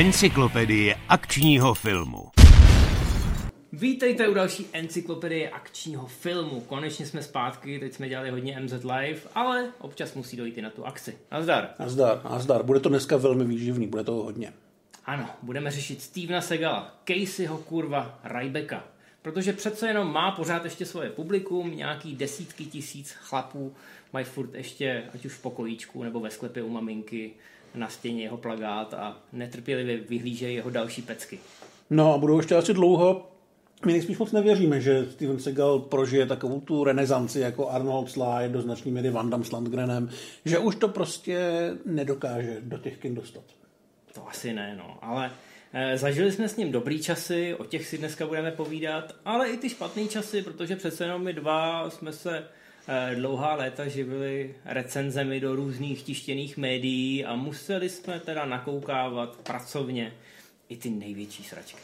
Encyklopedie akčního filmu. Vítejte u další encyklopedie akčního filmu. Konečně jsme zpátky, teď jsme dělali hodně MZ Live, ale občas musí dojít i na tu akci. Nazdar. Nazdar, nazdar. Bude to dneska velmi výživný, bude toho hodně. Ano, budeme řešit Stevena Segala, Caseyho kurva Rybeka. Protože přece jenom má pořád ještě svoje publikum, nějaký desítky tisíc chlapů mají furt ještě, ať už v pokojíčku nebo ve sklepě u maminky, na stěně jeho plagát a netrpělivě vyhlížejí jeho další pecky. No a budou ještě asi dlouho. My nejspíš moc nevěříme, že Steven Seagal prožije takovou tu renesanci jako Arnold Sly, do značný míry Van Damme s Landgrenem, že už to prostě nedokáže do těch kin dostat. To asi ne, no, ale eh, Zažili jsme s ním dobrý časy, o těch si dneska budeme povídat, ale i ty špatné časy, protože přece jenom my dva jsme se dlouhá léta živili recenzemi do různých tištěných médií a museli jsme teda nakoukávat pracovně i ty největší sračky.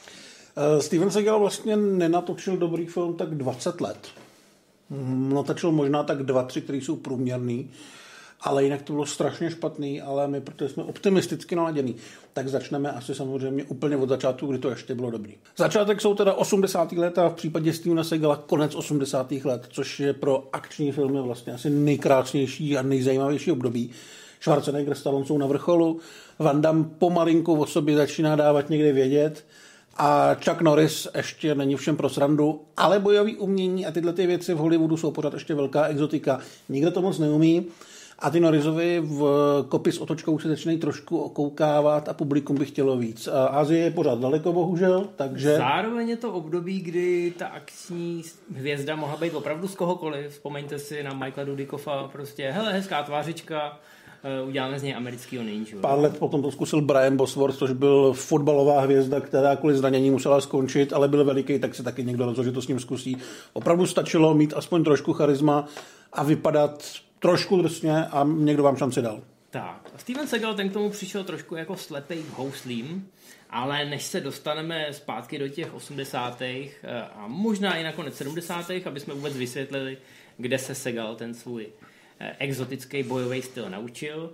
Uh, Steven Seagal vlastně nenatočil dobrý film tak 20 let. Mm, Natočil možná tak dva, tři, který jsou průměrný, ale jinak to bylo strašně špatný, ale my, protože jsme optimisticky naladěný, tak začneme asi samozřejmě úplně od začátku, kdy to ještě bylo dobrý. Začátek jsou teda 80. let a v případě Stevena Segala konec 80. let, což je pro akční filmy vlastně asi nejkrásnější a nejzajímavější období. Schwarzenegger, Stallone jsou na vrcholu, Van Damme pomalinku o sobě začíná dávat někde vědět, a Chuck Norris ještě není všem pro srandu, ale bojový umění a tyhle ty věci v Hollywoodu jsou pořád ještě velká exotika. Nikdo to moc neumí. A ty Norrisovi v kopy s otočkou se začínají trošku okoukávat a publikum by chtělo víc. A Azie je pořád daleko, bohužel, takže... Zároveň je to období, kdy ta akční hvězda mohla být opravdu z kohokoliv. Vzpomeňte si na Michaela Dudikoffa, prostě, hele, hezká tvářička, eh, uděláme z něj amerického ninja. Pár let potom to zkusil Brian Bosworth, což byl fotbalová hvězda, která kvůli zranění musela skončit, ale byl veliký, tak se taky někdo rozhodl, že to s ním zkusí. Opravdu stačilo mít aspoň trošku charisma a vypadat trošku drsně a někdo vám šanci dal. Tak, Steven Seagal ten k tomu přišel trošku jako slepej k houslím, ale než se dostaneme zpátky do těch 80. eh, a možná i nakonec 70. aby jsme vůbec vysvětlili, kde se Segal ten svůj eh, exotický bojový styl naučil,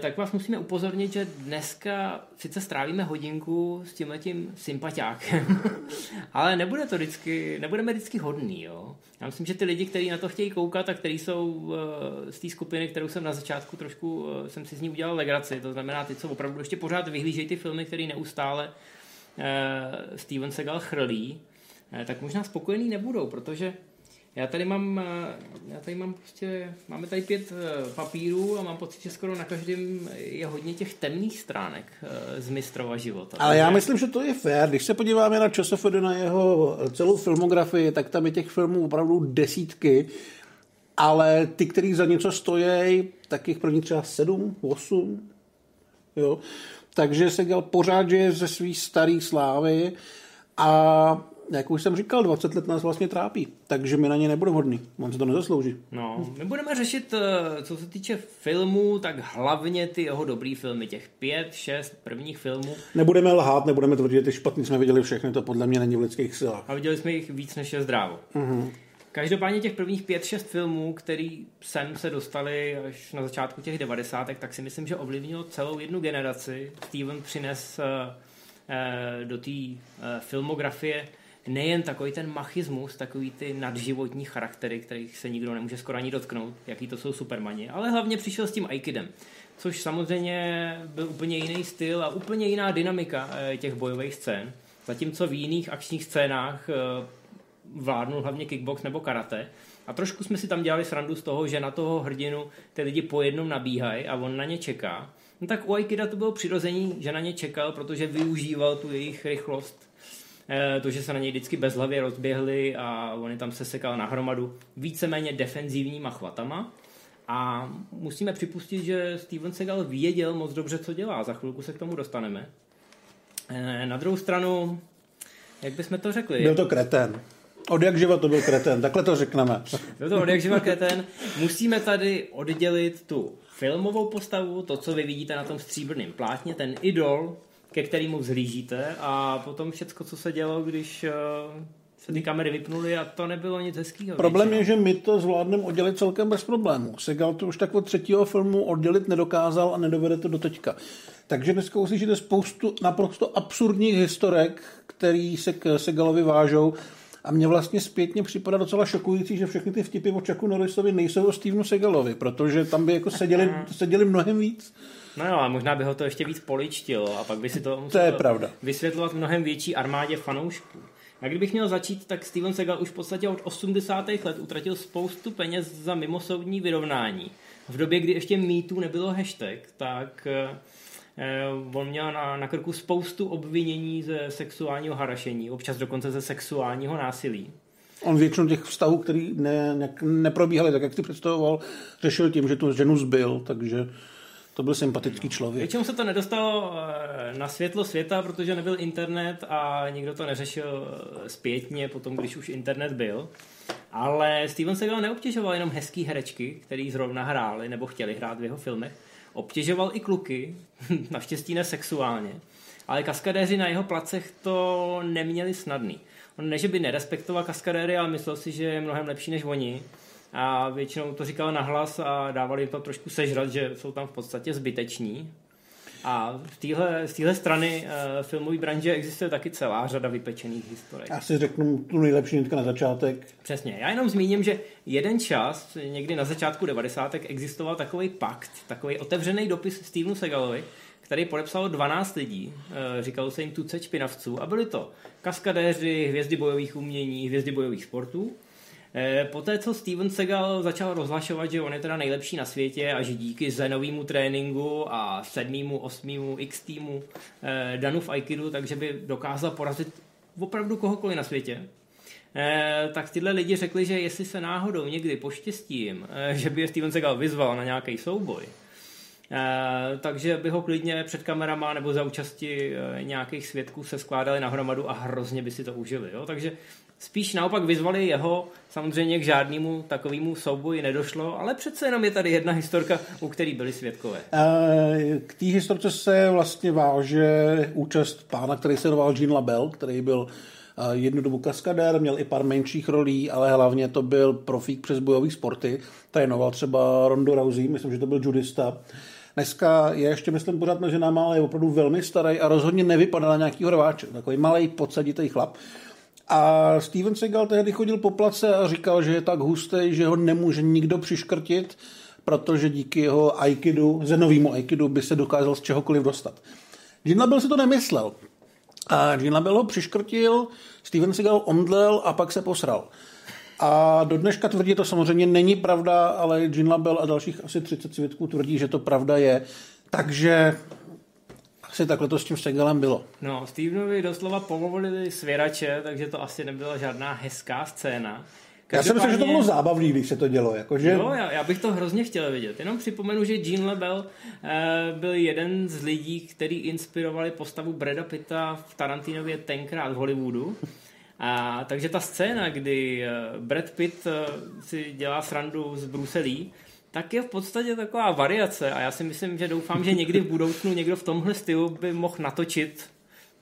tak vás musíme upozornit, že dneska sice strávíme hodinku s tímhletím sympatiákem, ale nebude to vždycky, nebudeme vždycky hodný, jo. Já myslím, že ty lidi, kteří na to chtějí koukat a kteří jsou eh, z té skupiny, kterou jsem na začátku trošku, eh, jsem si z ní udělal legraci, to znamená ty, co opravdu ještě pořád vyhlížejí ty filmy, které neustále eh, Steven Seagal chrlí, eh, tak možná spokojení nebudou, protože já tady mám, eh, já tady mám prostě, máme tady pět eh, papírů a mám pocit, že skoro na každém je hodně těch temných stránek eh, z mistrova života. Ale já myslím, že to je fér. Když se podíváme na ČSFD, na jeho celou filmografii, tak tam je těch filmů opravdu desítky, ale ty, který za něco stojí, tak jich první třeba sedm, osm. Jo? Takže se dělal pořád, že je ze svý starý slávy a jak už jsem říkal, 20 let nás vlastně trápí, takže my na ně nebudeme hodný. On se to nezaslouží. No, my budeme řešit, eh, co se týče filmů, tak hlavně ty jeho dobrý filmy, těch pět, šest prvních filmů. Nebudeme lhát, nebudeme tvrdit, ty špatný jsme viděli všechny, to podle mě není v lidských silách. A viděli jsme jich víc než je zdrávo. Mm-hmm. Každopádně těch prvních pět, šest filmů, který sem se dostali až na začátku těch devadesátek, tak si myslím, že ovlivnilo celou jednu generaci. Steven přines eh, eh, do té filmografie nejen takový ten machismus, takový ty nadživotní charaktery, kterých se nikdo nemůže skoro ani dotknout, jaký to jsou supermani, ale hlavně přišel s tím Aikidem, což samozřejmě byl úplně jiný styl a úplně jiná dynamika eh, těch bojových scén. Zatímco v jiných akčních scénách eh, vládnul hlavně kickbox nebo karate. A trošku jsme si tam dělali srandu z toho, že na toho hrdinu ty lidi po jednom nabíhají a on na ně čeká. No tak u Aikida to bylo přirození, že na ně čekal, protože využíval tu jejich rychlost. Eh, To, že se na něj vždycky bezhlavě rozběhli a on je tam sesekal na hromadu víceméně defenzivníma chvatama. A musíme připustit, že Steven Seagal věděl moc dobře, co dělá. Za chvilku se k tomu dostaneme. Eh, Na druhou stranu, jak bychom to řekli? Byl to kretén. Od jak živa to byl kretén, takhle to řekneme. Byl to od jak živa kreten. Musíme tady oddělit tu filmovou postavu, to, co vy vidíte na tom stříbrném plátně, ten idol, ke kterému vzhlížíte a potom všecko, co se dělo, když eh, se ty kamery vypnuly a to nebylo nic hezkého. Problém je, že my to zvládneme oddělit celkem bez problémů. Segal to už tak od třetího filmu oddělit nedokázal a nedovede to do teďka. Takže dneska uslyšíte spoustu naprosto absurdních historek, který se k Segalovi vážou. A mně vlastně zpětně připadá docela šokující, že všechny ty vtipy o Chucku Norrisovi nejsou o Stevenu Segalovi, protože tam by jako seděli, seděli mnohem víc. No jo, a možná by ho to ještě víc poličtilo a pak by si to musel to je pravda. vysvětlovat mnohem větší armádě fanoušků. A kdybych měl začít, tak Steven Segal už v podstatě od 80. let utratil spoustu peněz za mimosoudní vyrovnání. V době, kdy ještě mýtu nebylo hashtag, tak eh, on měl na, na krku spoustu obvinění ze sexuálního harašení, občas dokonce ze sexuálního násilí. On většinu těch vztahů, který ne, ne, neprobíhaly tak, jak ty představoval, řešil tím, že tu ženu zbyl, takže to byl sympatický člověk. Většinou se to nedostalo eh, na světlo světa, protože nebyl internet a nikdo to neřešil eh, zpětně potom, když už internet byl. Ale Steven Seagal neobtěžoval jenom hezký herečky, který zrovna hráli nebo chtěli hrát v jeho filmech. Obtěžoval i kluky, naštěstí ne sexuálně. Ale kaskadéři na jeho placech to neměli snadný. On ne, že by nerespektoval kaskadéry, ale myslel si, že je mnohem lepší než oni a většinou to říkal nahlas a dávali to trošku sežrat, že jsou tam v podstatě zbyteční. A v téhle, z téhle strany uh, filmové branže existuje taky celá řada vypečených historiek. Já si řeknu tu nejlepší na začátek. Přesně. Já jenom zmíním, že jeden čas, někdy na začátku 90. existoval takový pakt, takový otevřený dopis Stevenu Segalovi, který podepsalo 12 lidí, uh, říkalo se jim tucet špinavců a byli to kaskadéři, hvězdy bojových umění, hvězdy bojových sportů Eh, poté, co Steven Segal začal rozhlašovat, že on je teda nejlepší na světě a že díky zenovému tréninku a sedmýmu, osmýmu X týmu eh, Danu v Aikidu, takže by dokázal porazit opravdu kohokoliv na světě, eh, tak tyhle lidi řekli, že jestli se náhodou někdy poštěstím, že by je Steven Segal vyzval na nějaký souboj, takže by ho klidně před kamerama nebo za účasti nějakých svědků se skládali na hromadu a hrozně by si to užili. Jo? Takže Spíš naopak vyzvali jeho, samozřejmě k žádnému takovému souboji nedošlo, ale přece jenom je tady jedna historka, u který byli svědkové. K té historce se vlastně váže účast pána, který se jmenoval Jean Label, který byl jednu dobu kaskadér, měl i pár menších rolí, ale hlavně to byl profík přes bojové sporty. Trénoval třeba Ronda Rousey, myslím, že to byl judista. Dneska je ještě, myslím, pořád mezi náma, ale je opravdu velmi starý a rozhodně nevypadá na nějakýho rváče. Takový malý, podsaditý chlap. A Steven Seagal tehdy chodil po place a říkal, že je tak hustý, že ho nemůže nikdo přiškrtit, protože díky jeho aikidu, zenovému aikidu, by se dokázal z čehokoliv dostat. Gene Label si to nemyslel. A Label ho přiškrtil, Steven Seagal omdlel a pak se posral. A do dneška tvrdí, to samozřejmě není pravda, ale Gene Label a dalších asi 30 svědků tvrdí, že to pravda je. Takže asi takhle to s tím Segalem bylo. No, Stevenovi doslova povolili svěrače, takže to asi nebyla žádná hezká scéna. Já si myslím, že to bylo zábavný, když se to dělo. Jakože... Jo, já, já bych to hrozně chtěl vidět. Jenom připomenu, že Gene LeBell eh, byl jeden z lidí, který inspirovali postavu Breda Pitta v Tarantinově tenkrát v Hollywoodu. A, takže ta scéna, kdy eh, Brad Pitt eh, si dělá srandu z Bruselí, tak je v podstatě taková variace a já si myslím, že doufám, že někdy v budoucnu někdo v tomhle stylu by mohl natočit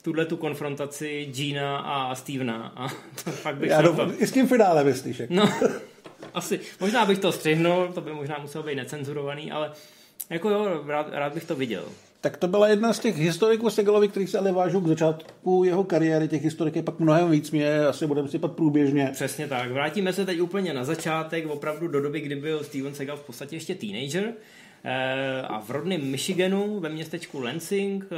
tuhle tu konfrontaci Gina a Stevena a to fakt bych Já doufám, i s tím finále myslíš. No, asi, možná bych to střihnul, to by možná muselo být necenzurovaný, ale jako jo, rád, rád bych to viděl. Tak to byla jedna z těch historiků Segalovi, kterých se ale vážou k začátku jeho kariéry. Těch historik je pak mnohem víc, mě asi budeme sypat průběžně. Přesně tak. Vrátíme se teď úplně na začátek, opravdu do doby, kdy byl Steven Segal v podstatě ještě teenager eh, a v rodném Michiganu ve městečku Lansing eh,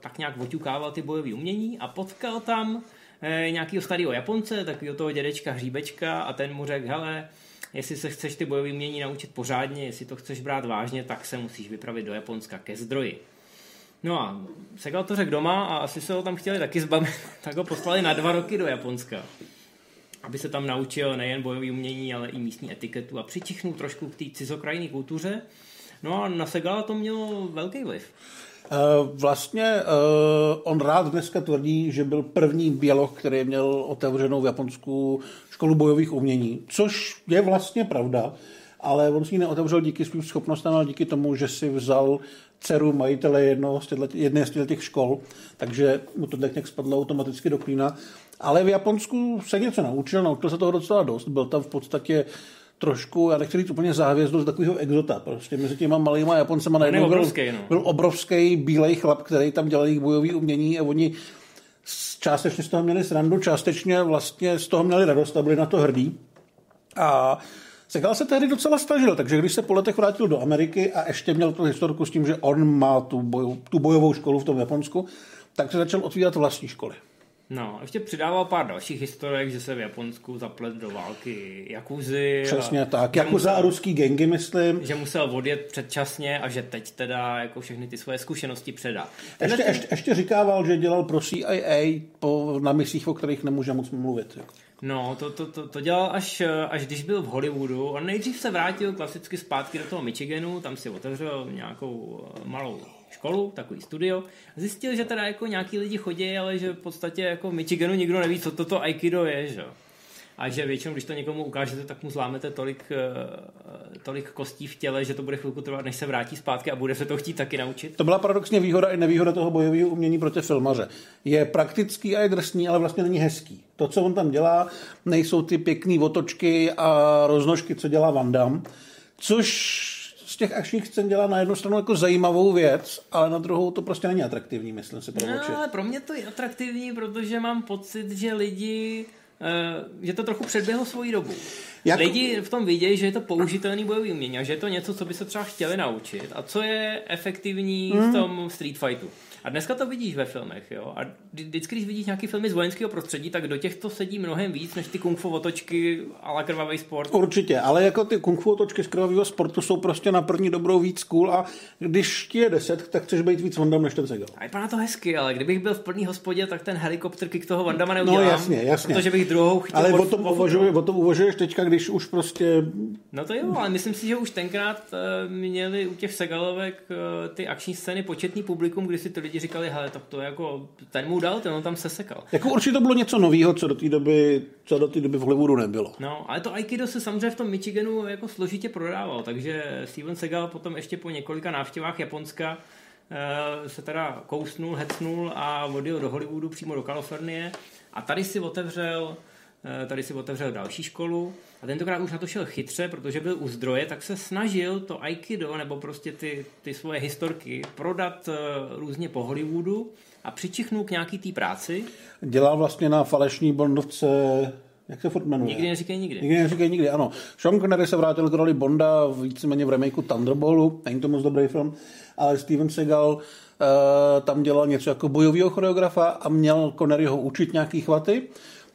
tak nějak oťukával ty bojové umění a potkal tam eh, nějakého starého Japonce, takového toho dědečka Hříbečka a ten mu řekl, hele, jestli se chceš ty bojové umění naučit pořádně, jestli to chceš brát vážně, tak se musíš vypravit do Japonska ke zdroji. No a Segal to řekl doma a asi se ho tam chtěli taky zbavit, tak ho poslali na dva roky do Japonska. Aby se tam naučil nejen bojový umění, ale i místní etiketu a přičichnul trošku k té cizokrajní kultuře. No a na Segala to mělo velký vliv. Eh, vlastně uh, on rád dneska tvrdí, že byl první běloch, který měl otevřenou v Japonsku školu bojových umění, což je vlastně pravda ale on si ji neotevřel díky svým schopnostem, ale díky tomu, že si vzal dceru majitele jednoho z těchto, jedné z těch škol, takže mu to tak nějak spadlo automaticky do klína. Ale v Japonsku se něco naučil, naučil se toho docela dost. Byl tam v podstatě trošku, já nechci říct úplně závězdu z takového exota. Prostě mezi těma malýma Japoncema najednou byl, obrovský, no. byl obrovský bílej chlap, který tam dělal jejich bojový umění a oni částečně z toho měli srandu, částečně vlastně z toho měli radost a byli na to hrdí. A Segal se tehdy docela snažil, takže když se po letech vrátil do Ameriky a ještě měl tu historku s tím, že on má tu, boj, tu bojovou školu v tom Japonsku, tak se začal otvírat vlastní školy. No, ještě přidával pár dalších historek, že se v Japonsku zaplet do války Jakuzy. Přesně a, tak, Jakuza a ruský gengy, myslím. Že musel odjet předčasně a že teď teda jako všechny ty svoje zkušenosti předá. Ještě, ten... ještě, ještě říkával, že dělal pro CIA po, na misích, o kterých nemůže moc mluvit. No, to, to, to, to dělal až, až když byl v Hollywoodu. On nejdřív se vrátil klasicky zpátky do toho Michiganu, tam si otevřel nějakou malou školu, takový studio. Zjistil, že teda jako nějaký lidi chodí, ale že v podstatě jako v Michiganu nikdo neví, co toto Aikido je, že a že většinou, když to někomu ukážete, tak mu zlámete tolik, eh, tolik kostí v těle, že to bude chvilku trvat, než se vrátí zpátky a bude se to chtít taky naučit. To byla paradoxně výhoda i nevýhoda toho bojového umění proti filmaře. Je praktický a je drsný, ale vlastně není hezký. To, co on tam dělá, nejsou ty pěkné otočky a roznožky, co dělá Van Damme, což z těch akčních scén dělá na jednu stranu jako zajímavou věc, ale na druhou to prostě není atraktivní, myslím si pro No, ale pro mě to je atraktivní, protože mám pocit, že lidi že to trochu předběhlo svoji dobu. Jak... Lidi v tom vidějí, že je to použitelný bojový umění a že je to něco, co by se třeba chtěli naučit a co je efektivní mm. v tom street fightu. A dneska to vidíš ve filmech, jo. A vždycky, když vidíš nějaký filmy z vojenského prostředí, tak do těchto sedí mnohem víc než ty kung fu otočky a krvavý sport. Určitě, ale jako ty kung fu otočky z krvavého sportu jsou prostě na první dobrou víc cool a když ti je deset, tak chceš být víc Vandam než ten Segal. A vypadá to hezky, ale kdybych byl v plný hospodě, tak ten helikopter k toho Vandama neudělám. No jasně, jasně. Protože bych druhou chtěl. Ale o tom, uvažuji, o tom uvažuješ teďka, když už prostě... No to jo, ale myslím si, že už tenkrát uh, měli u těch Segalovek uh, ty akční scény početný publikum, kdy si to lidi říkali, hele, tak to jako, ten mu dal, ten on tam sesekal. Jako určitě to bylo něco nového, co do té doby, co do té doby v Hollywoodu nebylo. No, ale to Aikido se samozřejmě v tom Michiganu jako složitě prodával, takže Steven Segal potom ještě po několika návštěvách Japonska uh, se teda kousnul, hecnul a odjel do Hollywoodu přímo do Kalifornie a tady si otevřel Eh, tady si otevřel další školu a tentokrát už na to šel chytře, protože byl u zdroje, tak se snažil to Aikido nebo prostě ty, ty svoje historky prodat eh, různě po Hollywoodu a přičichnul k nějaký té práci. Dělal vlastně na falešní Bondovce jak se furt jmenuje? Nikdy neříkej nikdy. Nikdy neříkej nikdy, ano. Sean Connery se vrátil k roli Bonda víceméně v remakeu Thunderboltu, není to moc dobrý film, ale Steven Seagal uh, tam dělal něco jako bojového choreografa a měl Conneryho učit nějaký chvaty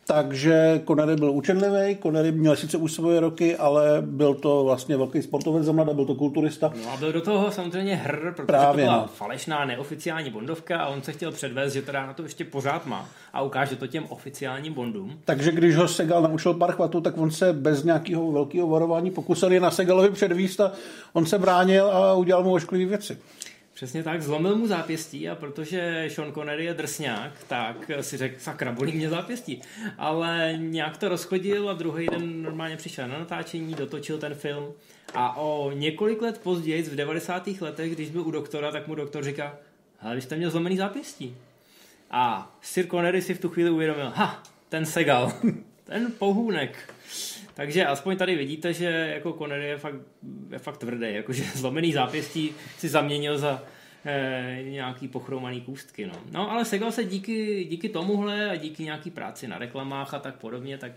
takže Connery byl učenlivý, Connery měl sice už svoje roky, ale byl to vlastně velký sportovec za mladá, byl to kulturista. No a byl do toho samozřejmě hr, protože Právě, to byla no. falešná, neoficiální bondovka a on se chtěl předvést, že teda na to ještě pořád má a ukáže to těm oficiálním bondům. Takže když ho Segal naučil pár chvatů, tak on se bez nějakého velkého varování pokusil je na Segalovi předvíst a on se bránil a udělal mu ošklivé věci. Přesně tak, zlomil mu zápěstí a protože Sean Connery je drsňák, tak si řekl, sakra, bolí mě zápěstí. Ale nějak to rozchodil a druhý den normálně přišel na natáčení, dotočil ten film a o několik let později, v 90. letech, když byl u doktora, tak mu doktor říká, ale vy jste měl zlomený zápěstí. A Sir Connery si v tu chvíli uvědomil, ha, ten segal, ten pohůnek. Takže aspoň tady vidíte, že jako Connery je fakt, je fakt tvrdý, jakože zlomený zápěstí si zaměnil za e, nějaký pochromaný kůstky. No. no ale Segal se díky, díky tomuhle a díky nějaký práci na reklamách a tak podobně, tak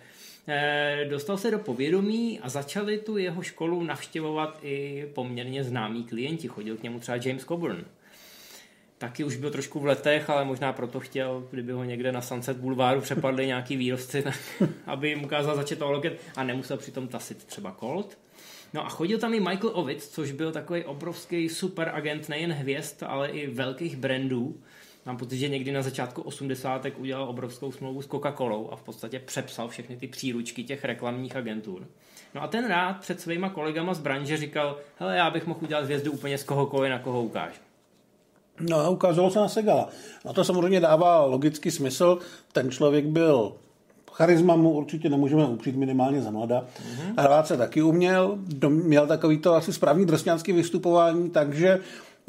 e, dostal se do povědomí a začali tu jeho školu navštěvovat i poměrně známí klienti. Chodil k němu třeba James Coburn taky už byl trošku v letech, ale možná proto chtěl, kdyby ho někde na Sunset Boulevardu přepadli nějaký výrobci, tak, aby jim ukázal začít to loket a nemusel přitom tasit třeba Colt. No a chodil tam i Michael Ovitz, což byl takový obrovský super agent nejen hvězd, ale i velkých brandů. Mám pocit, že někdy na začátku 80. udělal obrovskou smlouvu s Coca-Colou a v podstatě přepsal všechny ty příručky těch reklamních agentur. No a ten rád před svýma kolegama z branže říkal, hele, já bych mohl udělat hvězdu úplně z kohokoliv, na koho ukážu. No a ukázalo se na Segala. No to samozřejmě dává logický smysl. Ten člověk byl charisma mu určitě nemůžeme upřít minimálně za mlada. Mm-hmm. Hrát se taky uměl, měl takový to asi správný drsňánský vystupování, takže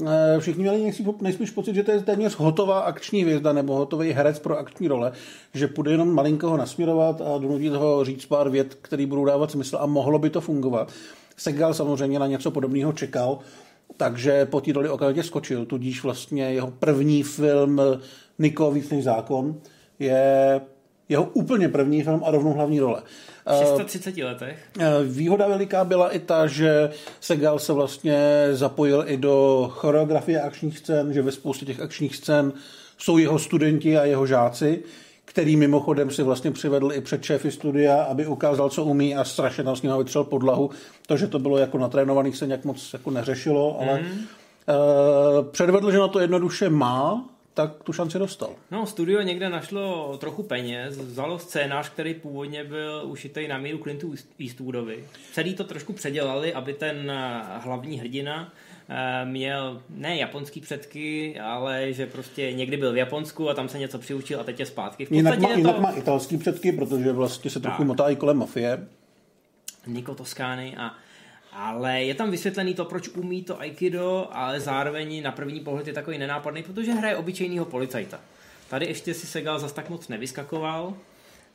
eh, všichni měli nejspíš pocit, že to je téměř hotová akční hvězda nebo hotový herec pro akční role, že půjde jenom malinko ho nasměrovat a donutit ho říct pár vět, který budou dávat smysl a mohlo by to fungovat. Segal samozřejmě na něco podobného čekal, takže po té roli okamžitě skočil, tudíž vlastně jeho první film Niko víc než zákon je jeho úplně první film a rovnou hlavní role. V 630 letech. Eh, výhoda veliká byla i ta, že Segal se vlastně zapojil i do choreografie akčních scén, že ve spoustě těch akčních scén jsou jeho studenti a jeho žáci, který mimochodem si vlastně přivedl i před šéfy studia, aby ukázal, co umí a strašně tam s ním vytřel podlahu. To, že to bylo jako natrénovaných, se nějak moc jako neřešilo, ale mm. uh, předvedl, že na to jednoduše má, tak tu šanci dostal. No, studio někde našlo trochu peněz, vzalo scénář, který původně byl ušitý na míru Clintu Eastwoodovi. Celý to trošku předělali, aby ten eh, hlavní hrdina měl ne japonský předky, ale že prostě někdy byl v Japonsku a tam se něco přiučil a teď je zpátky. V jinak, má, to... jinak má italský předky, protože vlastně se trochu motá i kolem mafie. Niko Toskány a ale je tam vysvětlený to, proč umí to Aikido, ale zároveň na první pohled je takový nenápadný, protože hraje obyčejného policajta. Tady ještě si Segal zas tak moc nevyskakoval,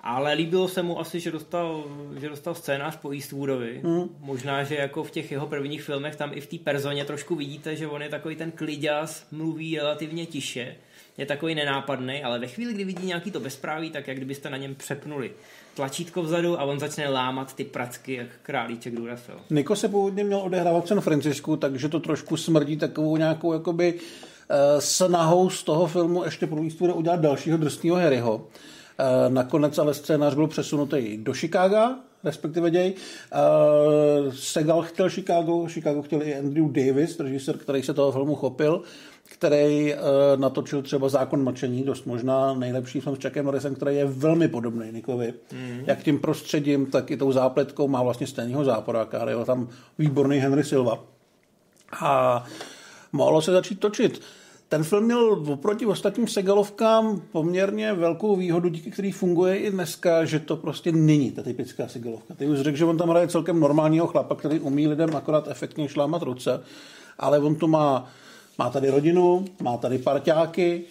ale líbilo se mu asi, že dostal, že dostal scénář po Eastwoodovi. Mm. Možná, že jako v těch jeho prvních filmech tam i v té personě trošku vidíte, že on je takový ten kliďas, mluví relativně tiše, je takový nenápadný, ale ve chvíli, kdy vidí nějaký to bezpráví, tak jak kdybyste na něm přepnuli tlačítko vzadu a on začne lámat ty pracky jak králíček Duracell. Niko se původně měl odehrávat v San Francisku, takže to trošku smrdí takovou nějakou jakoby uh, snahou z toho filmu ještě pro výstvu udělat dalšího drsného Harryho. Uh, nakonec ale scénář byl přesunutý do Chicaga, respektive děj. Uh, Segal chtěl Chicago, Chicago chtěl i Andrew Davis, režisér, který se toho filmu chopil který uh, natočil třeba Zákon mlčení, dost možná nejlepší film s Chuckem Norrisem, který je velmi podobný Nikovi. Mm. Jak tím prostředím, tak i tou zápletkou má vlastně stejného záporáka, ale je tam výborný Henry Silva. A mohlo se začít točit. Ten film měl oproti ostatním Segalovkám poměrně velkou výhodu, díky který funguje i dneska, že to prostě není ta typická Segalovka. Ty už řekl, že on tam hraje celkem normálního chlapa, který umí lidem akorát efektně šlámat ruce, ale on tu má má tady rodinu, má tady parťáky,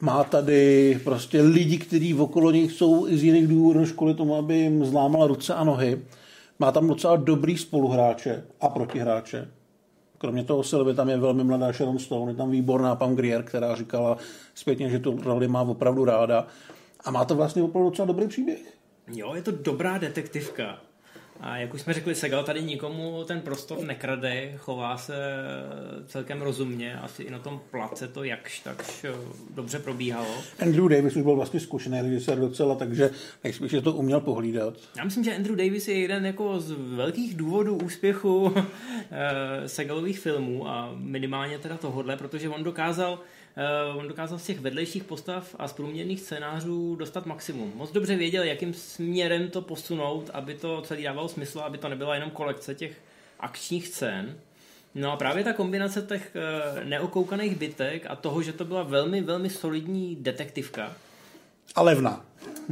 má tady prostě lidi, kteří okolo nich jsou i z jiných důvodů školy tomu, aby jim zlámala ruce a nohy. Má tam docela dobrý spoluhráče a protihráče. Kromě toho Sylvie tam je velmi mladá Sharon Stone, je tam výborná Pam Grier, která říkala zpětně, že tu roli má opravdu ráda. A má to vlastně opravdu docela dobrý příběh. Jo, je to dobrá detektivka. A jak už jsme řekli, Segal tady nikomu ten prostor nekrade, chová se celkem rozumně, asi i na tom place to jakž takž eh, dobře probíhalo. Andrew Davis už byl vlastně zkušený režisér docela, takže nejspíš to uměl pohlídat. Já myslím, že Andrew Davis je jeden jako z velkých důvodů úspěchu eh, Segalových filmů a minimálně teda tohodle, protože on dokázal on dokázal z těch vedlejších postav a z průměrných scénářů dostat maximum. Moc dobře věděl, jakým směrem to posunout, aby to celý dávalo smysl, aby to nebyla jenom kolekce těch akčních scén. No a právě ta kombinace těch uh, neokoukaných bytek a toho, že to byla velmi, velmi solidní detektivka. A levná.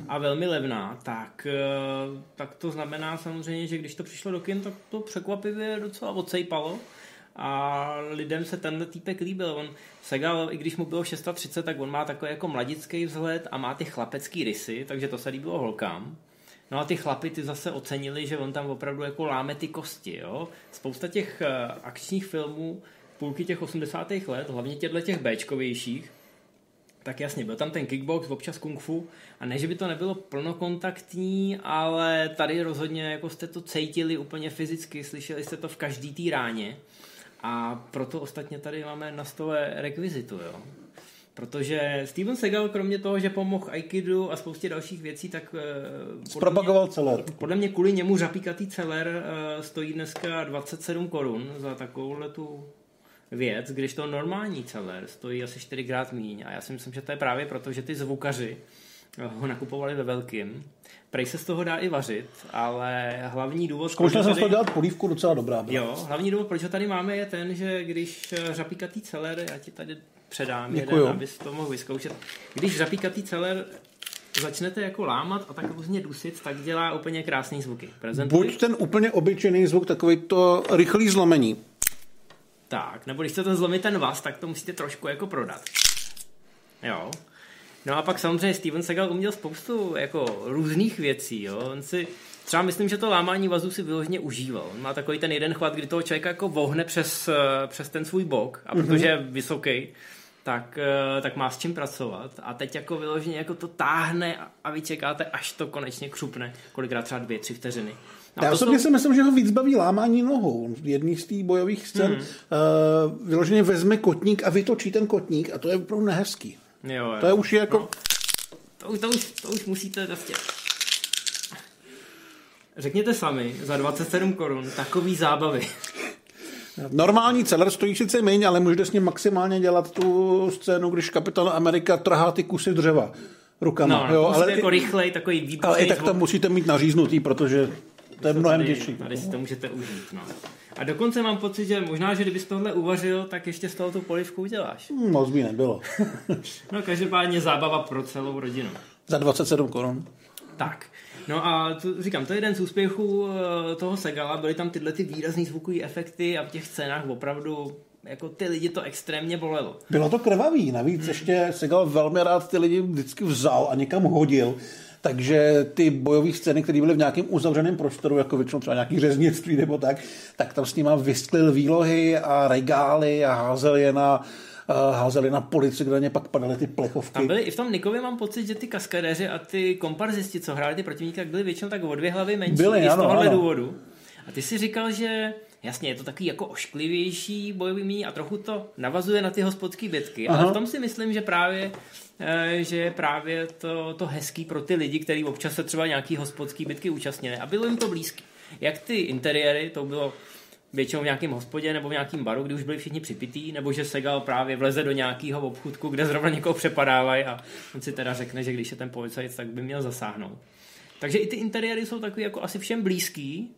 A velmi levná, tak, uh, tak to znamená samozřejmě, že když to přišlo do kin, tak to překvapivě docela odsejpalo a lidem se tenhle týpek líbil. On Segal, i když mu bylo 630, tak on má takový jako mladický vzhled a má ty chlapecký rysy, takže to se líbilo holkám. No a ty chlapy ty zase ocenili, že on tam opravdu jako láme ty kosti, jo. Spousta těch uh, akčních filmů půlky těch 80. let, hlavně těchto těch Bčkovějších, tak jasně, byl tam ten kickbox, občas kung fu a ne, že by to nebylo plnokontaktní, ale tady rozhodně jako jste to cítili úplně fyzicky, slyšeli jste to v každý té ráně. A proto ostatně tady máme na stole rekvizitu, jo. Protože Steven Seagal, kromě toho, že pomohl Aikidu a spoustě dalších věcí, tak... Eh, Zpropagoval celer. Podle mě kvůli němu žapíkatý celer eh, stojí dneska 27 korun za takovouhle tu věc, když to normální celer stojí asi 4 krát míň. A já si myslím, že to je právě proto, že ty zvukaři ho nakupovali ve velkým. Prej se z toho dá i vařit, ale hlavní důvod... Zkoušel jsem tady... to dělat polívku docela dobrá. Byla. Jo, hlavní důvod, proč ho tady máme, je ten, že když řapíkatý celer, já ti tady předám Děkuju. jeden, abys to mohl vyzkoušet. Když řapíkatý celer začnete jako lámat a tak různě dusit, tak dělá úplně krásný zvuky. Prezentuj. Buď ten úplně obyčejný zvuk, takový to rychlý zlomení. Tak, nebo když chcete zlomit ten vás, tak to musíte trošku jako prodat. Jo. No a pak samozřejmě Steven Seagal uměl spoustu jako různých věcí, jo. On si třeba myslím, že to lámání vazů si vyloženě užíval. On má takový ten jeden chvat, kdy toho člověka jako vohne přes, eh, přes ten svůj bok a protože je vysoký, tak, eh, tak má s čím pracovat. A teď jako vyloženě jako to táhne a- vy čekáte, až to konečně křupne. Kolikrát třeba dvě, tři vteřiny. No a Já osobně jsou- si myslím, že ho víc baví lámání nohou. V jedné z těch bojových scén Hmm. uh, vyloženě vezme kotník a vytočí ten kotník a to je opravdu nehezký. Jo, jo. To je už jako... No. To, už- to, už, to už musíte prostě... Řekněte sami, za 27 korun takový zábavy. Normální celer stojí sice méně, ale můžete s ním maximálně dělat tu scénu, když kapitán Amerika trhá ty kusy dřeva rukama. No, jo, no, ale, jako rychlej, takový výbušný ale i tak to musíte mít naříznutý, protože to je mnohem tady, těžší. Tady si to můžete užít, no. A dokonce mám pocit, že možná, že kdybys tohle uvařil, tak ještě z toho tu polivku uděláš. Hm, Moc by nebylo. No každopádně zábava pro celou rodinu. Za 27 korun. Tak. No a to, říkám, to je jeden z úspěchů eh, toho Segala, byly tam tyhle ty výrazný zvukové efekty a v těch scénách opravdu jako ty lidi to extrémně bolelo. Bylo to krvavý, navíc Hmm. ještě Segal velmi rád ty lidi vždycky vzal a někam hodil. Takže ty bojové scény, které byly v nějakém uzavřeném prostoru, jako většinou třeba nějaký řeznictví nebo tak, tak tam s nima vysklil výlohy a regály a házel je na, uh, házel je na polici, kde na ně pak padaly ty plechovky. Tam byly i v tom Nikově mám pocit, že ty kaskadéři a ty komparzisti, co hráli ty protivníky, tak byly většinou tak o dvě hlavy menší Byly, i z ano, tohohle ano. důvodu. A ty si říkal, že jasně, je to takový jako ošklivější bojový míň a trochu to navazuje na ty hospodské bitky. Ale Aha. v tom si myslím, že právě eh, že je právě to, to hezký pro ty lidi, kteří občas se třeba nějaký hospodský bitky účastnili a bylo jim to blízký. Jak ty interiéry, to bylo většinou v nějakém hospodě nebo v nějakém baru, kdy už byli všichni připitý, nebo že Segal právě vleze do nějakého obchůdku, kde zrovna někoho přepadávají a on si teda řekne, že když je ten policajt, tak by měl zasáhnout. Takže i ty interiéry jsou takový jako asi všem blízký.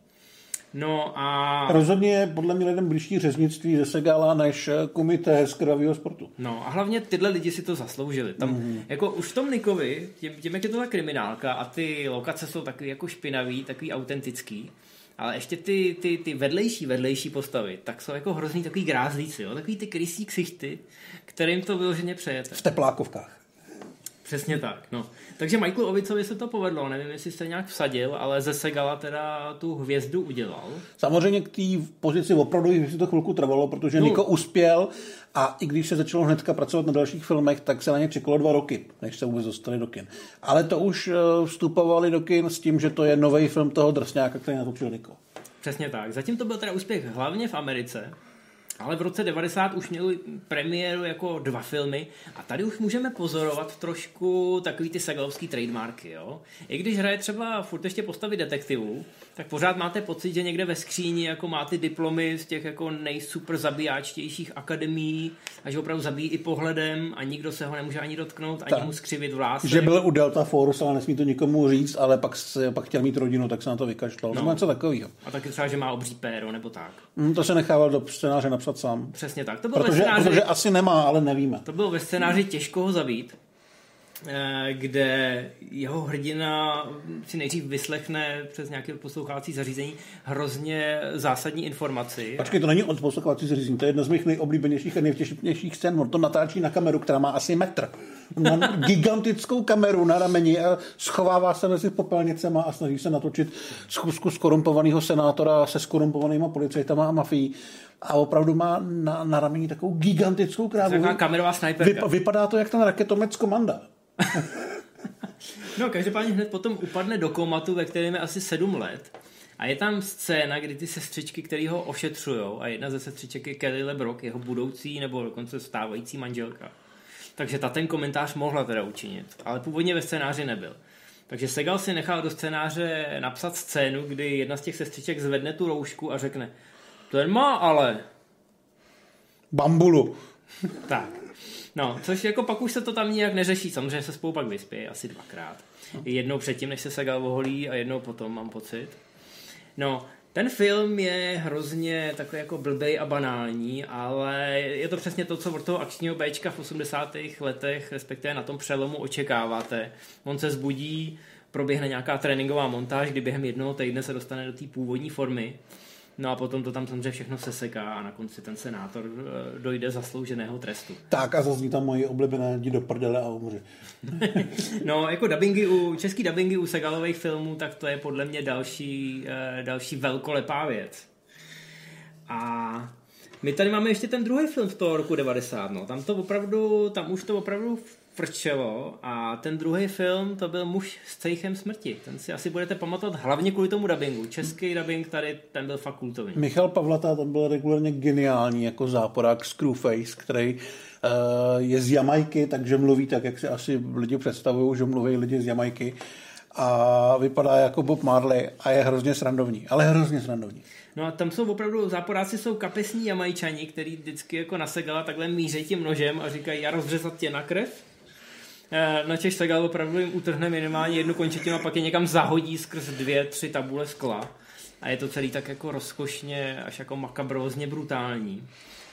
No a... Rozhodně je podle mě lidem blížší řeznictví ze Segala než kumité z krvavého sportu. No a hlavně tyhle lidi si to zasloužili. Tam, mm. jako už v tom Nikovi, tím, tím, jak je to ta kriminálka a ty lokace jsou takový jako špinavý, takový autentický, ale ještě ty, ty, ty vedlejší, vedlejší postavy, tak jsou jako hrozný takový grázlíci, jo? takový ty krysí ksichty, kterým to vyloženě přejete. V teplákovkách. Přesně tak, no. Takže Michael Ovicovi se to povedlo, nevím, jestli se nějak vsadil, ale ze Segala teda tu hvězdu udělal. Samozřejmě k té pozici opravdu si to chvilku trvalo, protože No. Niko uspěl a i když se začalo hnedka pracovat na dalších filmech, tak se na ně čekalo dva roky, než se vůbec dostali do kin. Ale to už eh, vstupovali do kin s tím, že to je nový film toho drsňáka, který natočil Niko. Přesně tak. Zatím to byl teda úspěch hlavně v Americe, ale v roce 90 už měli premiéru jako dva filmy a tady už můžeme pozorovat trošku takový ty sagalovský trademarky, jo. I když hraje třeba furt ještě postavy detektivů, tak pořád máte pocit, že někde ve skříni jako má ty diplomy z těch jako nejsuper zabijáčtějších akademií a že opravdu zabíjí i pohledem a nikdo se ho nemůže ani dotknout, ani Tak. mu skřivit vlásek. Že byl u Delta Force, ale nesmí to nikomu říct, ale pak, se, pak chtěl mít rodinu, tak se na to vykašlal. No. No. něco takového. A taky třeba, že má obří péro nebo tak. Hm, to se nechával do scénáře napsat sám. Přesně tak. To bylo ve Protože, scénáři... protože asi nemá, ale nevíme. To bylo ve scénáři těžko ho zabít, kde jeho hrdina si nejdřív vyslechne přes nějaké poslouchácí zařízení hrozně zásadní informaci. Počkej, to není od poslouchávací zařízení, to je jedna z mých nejoblíbenějších a nejvtipnějších scén. On to natáčí na kameru, která má asi metr. Má gigantickou kameru na rameni a schovává se mezi popelnicema a snaží se natočit schůzku skorumpovaného senátora se skorumpovanýma policajtama a mafií. A opravdu má na, na rameni takovou gigantickou krávu. Taková kamerová snajperka. Vypa, vypadá to jak ten raketomec z komanda. No, každopádně hned potom upadne do komatu, ve kterém je asi sedm let. A je tam scéna, kdy ty sestřičky, který ho ošetřují, a jedna ze sestřiček je Kelly LeBrock, jeho budoucí nebo dokonce stávající manželka. Takže ta ten komentář mohla teda učinit, ale původně ve scénáři nebyl. Takže Segal si nechal do scénáře napsat scénu, kdy jedna z těch sestřiček zvedne tu roušku a řekne ten má ale. Bambulu. Tak. No, což jako pak už se to tam nijak neřeší. Samozřejmě se spolu pak vyspějí asi dvakrát. Jednou předtím, než se Segal oholí a jednou potom, mám pocit. No, Ten film je hrozně takový jako blbej a banální, ale je to přesně to, co od toho akčního Bčka v 80. letech, respektive na tom přelomu očekáváte. On se zbudí, proběhne nějaká tréninková montáž, kdy během jednoho týdne se dostane do té původní formy. No a potom to tam samozřejmě všechno seseká a na konci ten senátor eh, dojde zaslouženého trestu. Tak a zazní tam moji oblíbené jdi do prdele a umře. no, jako dubbingy u, český dubbingy u Segalových filmů, tak to je podle mě další, uh, další velkolepá věc. A my tady máme ještě ten druhý film z toho roku 90, no. Tam to opravdu, tam už to opravdu frčelo a ten druhý film to byl Muž s cejchem smrti. Ten si asi budete pamatovat hlavně kvůli tomu dubbingu. Český dubbing tady, ten byl fakt kultovní. Michal Pavlata tam byl regulárně geniální jako záporák Screwface, který uh, je z Jamajky, takže mluví tak, jak si asi lidi představují, že mluví lidi z Jamajky a vypadá jako Bob Marley a je hrozně srandovní, ale hrozně srandovní. No a tam jsou opravdu, záporáci jsou kapesní jamajčani, který vždycky jako nasegala takhle míří tím nožem a říkají, já rozřezat tě na krev na Češ Segal opravdu jim utrhne minimálně jednu končetinu a pak je někam zahodí skrz dvě, tři tabule skla. A je to celý tak jako rozkošně, až jako makabrózně brutální.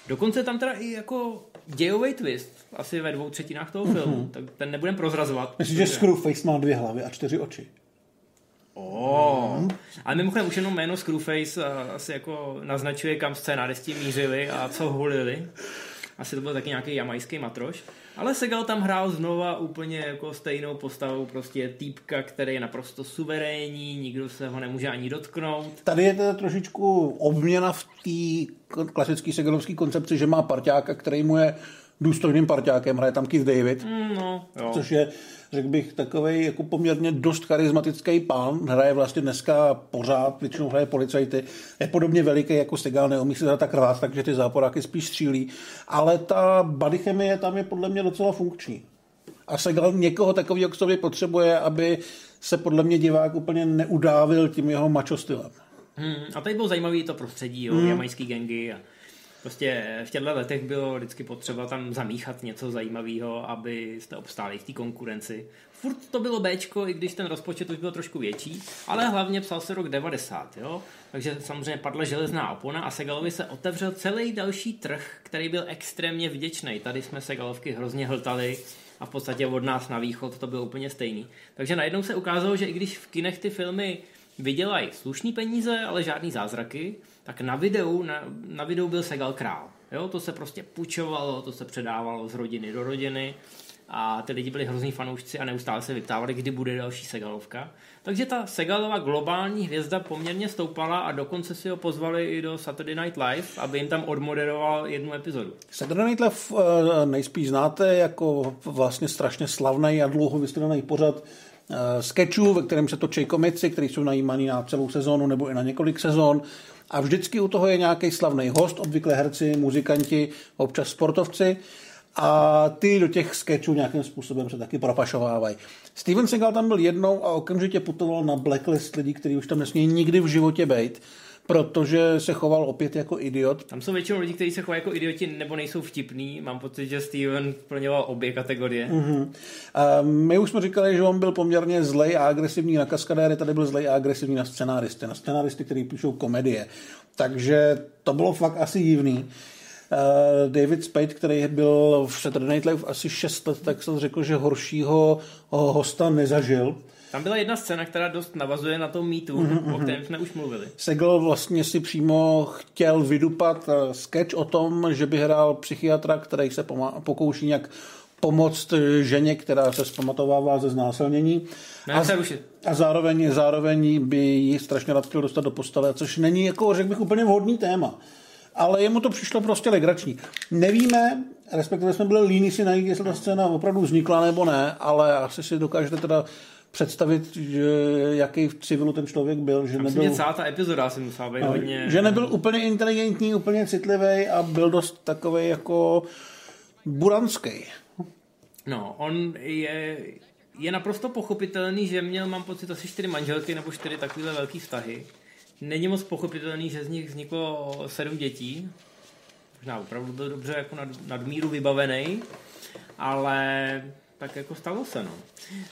Dokonce tam teda i jako dějový twist, asi ve dvou třetinách toho filmu, mm-hmm. tak ten nebudem prozrazovat. Myslím, že Screwface má dvě hlavy a čtyři oči. Oh. Mm. Ale mimochodem už jenom jméno Screwface asi jako naznačuje, kam scénáristi mířili a co hulili. Asi to byl taky nějaký jamajský matroš. Ale Segal tam hrál znova úplně jako stejnou postavou, prostě týpka, který je naprosto suverénní, nikdo se ho nemůže ani dotknout. Tady je teda trošičku obměna v té klasické segalovské koncepci, že má parťáka, který mu je důstojným parťákem, hraje tam Keith David, mm, no, jo. což je, řekl bych, takový jako poměrně dost charismatický pán, hraje vlastně dneska pořád, většinou hraje policajty, je podobně veliký jako Segal, neumí se tak rvát, takže ty záporáky spíš střílí, ale ta body chemie tam je podle mě docela funkční. A Segal někoho takového k sobě potřebuje, aby se podle mě divák úplně neudávil tím jeho macho stylem. Hmm, a tady bylo zajímavé to prostředí, jo, hmm. jamajský gengy a Prostě v těchto letech bylo vždycky potřeba tam zamíchat něco zajímavého, aby jste obstáli v té konkurenci. Furt to bylo Bčko, i když ten rozpočet už byl trošku větší, ale hlavně psal se rok 90, jo? Takže samozřejmě padla železná opona a Segalovi se otevřel celý další trh, který byl extrémně vděčný. Tady jsme Segalovky hrozně hltali a v podstatě od nás na východ to bylo úplně stejný. Takže najednou se ukázalo, že i když v kinech ty filmy vydělají slušný peníze, ale žádný zázraky, tak na videu, na, na videu byl Segal král. Jo, to se prostě půjčovalo, to se předávalo z rodiny do rodiny a ty lidi byli hrozný fanoušci a neustále se vyptávali, kdy bude další Segalovka. Takže ta Segalova globální hvězda poměrně stoupala a dokonce si ho pozvali i do Saturday Night Live, aby jim tam odmoderoval jednu epizodu. Saturday Night Live uh, nejspíš znáte jako vlastně strašně slavný a dlouho vystřelený pořad sketchů, ve kterém se točí komici, které jsou najímaný na celou sezónu nebo i na několik sezon. A vždycky u toho je nějaký slavný host, obvykle herci, muzikanti, občas sportovci a ty do těch sketchů nějakým způsobem se taky propašovávají. Steven Seagal tam byl jednou a okamžitě putoval na blacklist lidí, kteří už tam nesmí nikdy v životě být protože se choval opět jako idiot. Tam jsou většinou lidi, kteří se chovají jako idioti nebo nejsou vtipní. Mám pocit, že Steven plňoval obě kategorie. Uh-huh. A my už jsme říkali, že on byl poměrně zlej a agresivní na kaskadéry, tady byl zlej a agresivní na scenáristy, na scenáristy, kteří píšou komedie. Takže to bylo fakt asi divný. Uh, David Spade, který byl v Saturday Night Live asi 6 let, tak jsem řekl, že horšího hosta nezažil. Tam byla jedna scéna, která dost navazuje na to mýtu, mm-hmm. o kterém jsme už mluvili. Segel vlastně si přímo chtěl vydupat eh, sketch o tom, že by hrál psychiatra, který se pokouší nějak pomoct ženě, která se zpamatovává ze znásilnění. a, a zároveň, zároveň by ji strašně rád chtěl dostat do postele, což není, jako řekl bych, úplně vhodný téma. Ale jemu to přišlo prostě legrační. Nevíme, respektive jsme byli líní si najít, jestli ta scéna opravdu vznikla nebo ne, ale asi si dokážete teda představit, že jaký v civilu ten člověk byl. Že nebyl, celá ta epizoda si musela být no, hodně... Že nebyl úplně inteligentní, úplně citlivý a byl dost takový jako buranský. No, on je, je naprosto pochopitelný, že měl, mám pocit, asi čtyři manželky nebo čtyři takovéhle velké vztahy. Není moc pochopitelný, že z nich vzniklo sedm dětí. Možná opravdu byl dobře jako nad, nadmíru vybavený, ale tak jako stalo se, no.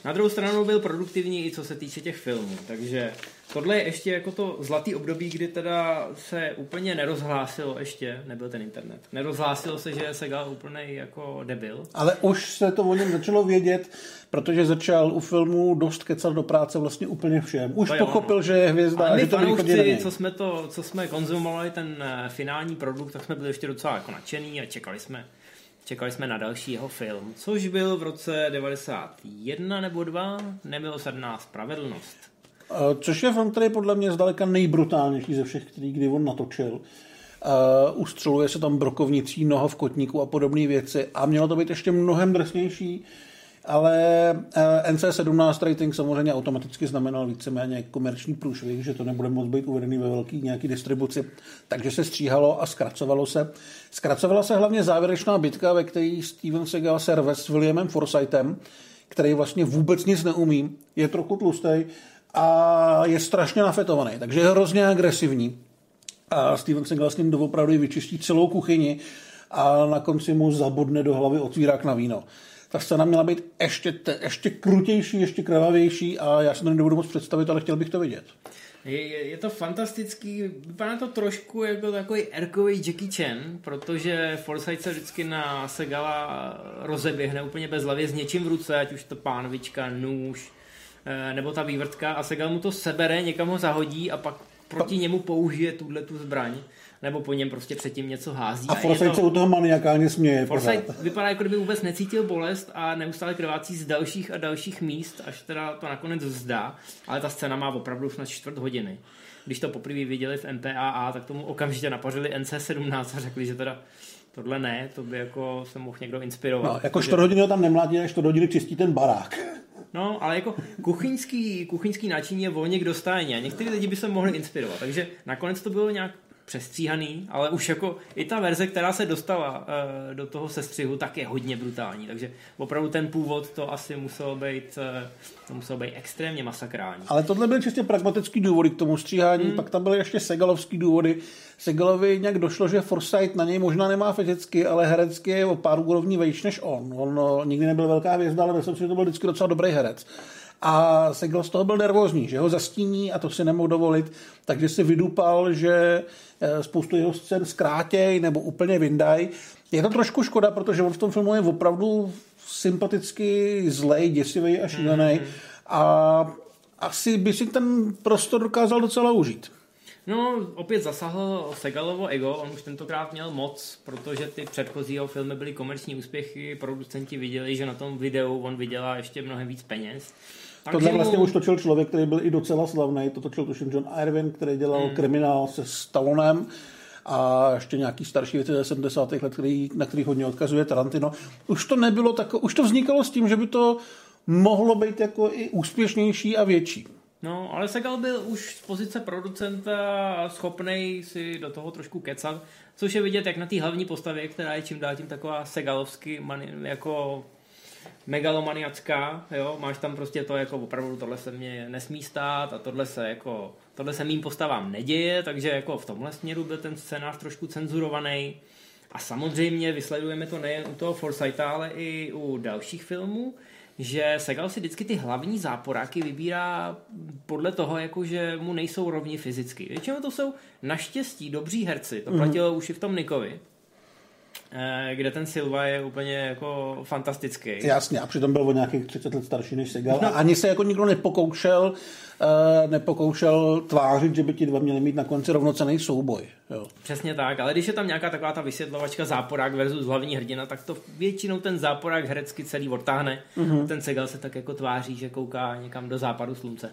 Na druhou stranu byl produktivní i co se týče těch filmů, takže tohle je ještě jako to zlatý období, kdy teda se úplně nerozhlásilo ještě, nebyl ten internet, nerozhlásilo se, že je Segal úplný jako debil. Ale už se to o něm začalo vědět, protože začal u filmu dost kecat do práce vlastně úplně všem. Už To jo, pochopil, no. že je hvězda a my že to není fanoušci, co jsme, to, co jsme konzumovali, ten eh, finální produkt, tak jsme byli ještě docela jako nadšený a čekali jsme, čekali jsme na další jeho film, což byl v roce 91 nebo 2, Nemilosrdná spravedlnost. Eh, Což je film, který podle mě zdaleka nejbrutálnější ze všech, který kdy on natočil. Uh, ustřeluje se tam brokovnicí, noha v kotníku a podobné věci a mělo to být ještě mnohem drsnější, ale uh, NC17 rating samozřejmě automaticky znamenal víceméně komerční průšvih, že to nebude moc být uvedený ve velký nějaký distribuci, takže se stříhalo a zkracovalo se. Zkracovala se hlavně závěrečná bitka, ve které Steven Seagal se rve s Williamem Forsythem, který vlastně vůbec nic neumí, je trochu tlustý a je strašně nafetovaný, takže je hrozně agresivní. A Steven Seagal s ním doopravdy vyčistí celou kuchyni a na konci mu zabodne do hlavy otvírák na víno. Ta scéna měla být ještě, te- ještě krutější, ještě krvavější a já si to nebudu moc představit, ale chtěl bych to vidět. Je, je, je to fantastický, vypadá to trošku jako takový erkový Jackie Chan, protože Forsyth se vždycky na Segala rozeběhne úplně bezhlavě s něčím v ruce, ať už to pánvička, nůž, eh, nebo ta vývrtka a Segal mu to sebere, někam ho zahodí a pak proti němu použije tuhle tu zbraň, nebo po něm prostě předtím něco hází. A je Forsyth to- se u toho maniakálně směje. Forsyth vypadá, jako kdyby vůbec necítil bolest a neustále krvácí z dalších a dalších míst, až teda to nakonec vzdá. Ale ta scéna má opravdu snad čtvrt hodiny. Když to poprvé viděli v MPAA, tak tomu okamžitě napařili NC17 a řekli, že teda tohle ne, to by jako se mohl někdo inspirovat. No, jako čtvrt hodiny ho tam nemládí, až čtvrt hodiny čistí ten barák. No, ale jako kuchyňský, kuchyňský náčiní je volně k dostání a některý lidi by se mohli inspirovat. Takže nakonec to bylo nějak přestříhaný, ale už jako i ta verze, která se dostala uh, do toho sestřihu, tak je hodně brutální. Takže opravdu ten původ to asi muselo být, uh, to muselo být extrémně masakrální. Ale tohle byly čistě pragmatický důvody k tomu stříhání, hmm. pak tam byly ještě Segalovský důvody. Segalovi nějak došlo, že Forsyth na něj možná nemá fyzicky, ale herecky je o pár úrovní vejš než on. On no, nikdy nebyl velká hvězda, ale myslím si, že to byl vždycky docela dobrý herec. A Segal z toho byl nervózní, že ho zastíní a to si nemohl dovolit, takže si vydupal, že eh, spoustu jeho scén zkrátěj nebo úplně vyndaj. Je to trošku škoda, protože on v tom filmu je opravdu sympaticky zlej, děsivý a šílený. Mm-hmm. A asi by si ten prostor dokázal docela užít. No, opět zasahl Segalovo ego, on už tentokrát měl moc, protože ty předchozí jeho filmy byly komerční úspěchy, producenti viděli, že na tom videu on vydělá ještě mnohem víc peněz. Tohle vlastně už točil člověk, který byl i docela slavný. To točil tuším John Irvin, který dělal hmm. kriminál se Stallonem a ještě nějaký starší věci ze 70. let, který, na který hodně odkazuje Tarantino. Už to nebylo tak, už to vznikalo s tím, že by to mohlo být jako i úspěšnější a větší. No, ale Segal byl už z pozice producenta schopný si do toho trošku kecat, což je vidět jak na té hlavní postavě, která je čím dál tím taková segalovsky mani, jako megalomaniacká, jo, máš tam prostě to jako opravdu tohle se mě nesmí stát a tohle se jako, tohle se mým postavám neděje, takže jako v tomhle směru byl ten scénář trošku cenzurovaný a samozřejmě vysledujeme to nejen u toho Forsytha, ale i u dalších filmů, že Segal si vždycky ty hlavní záporáky vybírá podle toho, jako že mu nejsou rovni fyzicky. Většinou to jsou naštěstí dobří herci. To platilo mm-hmm. už i v tom Nikovi, kde ten Silva je úplně jako fantastický. Jasně, a přitom byl o nějakých 30 let starší než Segal. No. A ani se jako nikdo nepokoušel, uh, nepokoušel tvářit, že by ti dva měli mít na konci rovnocený souboj. Jo. Přesně tak, ale když je tam nějaká taková ta vysvětlovačka záporák versus hlavní hrdina, tak to většinou ten záporák herecky celý odtáhne. Mm-hmm. Ten Segal se tak jako tváří, že kouká někam do západu slunce.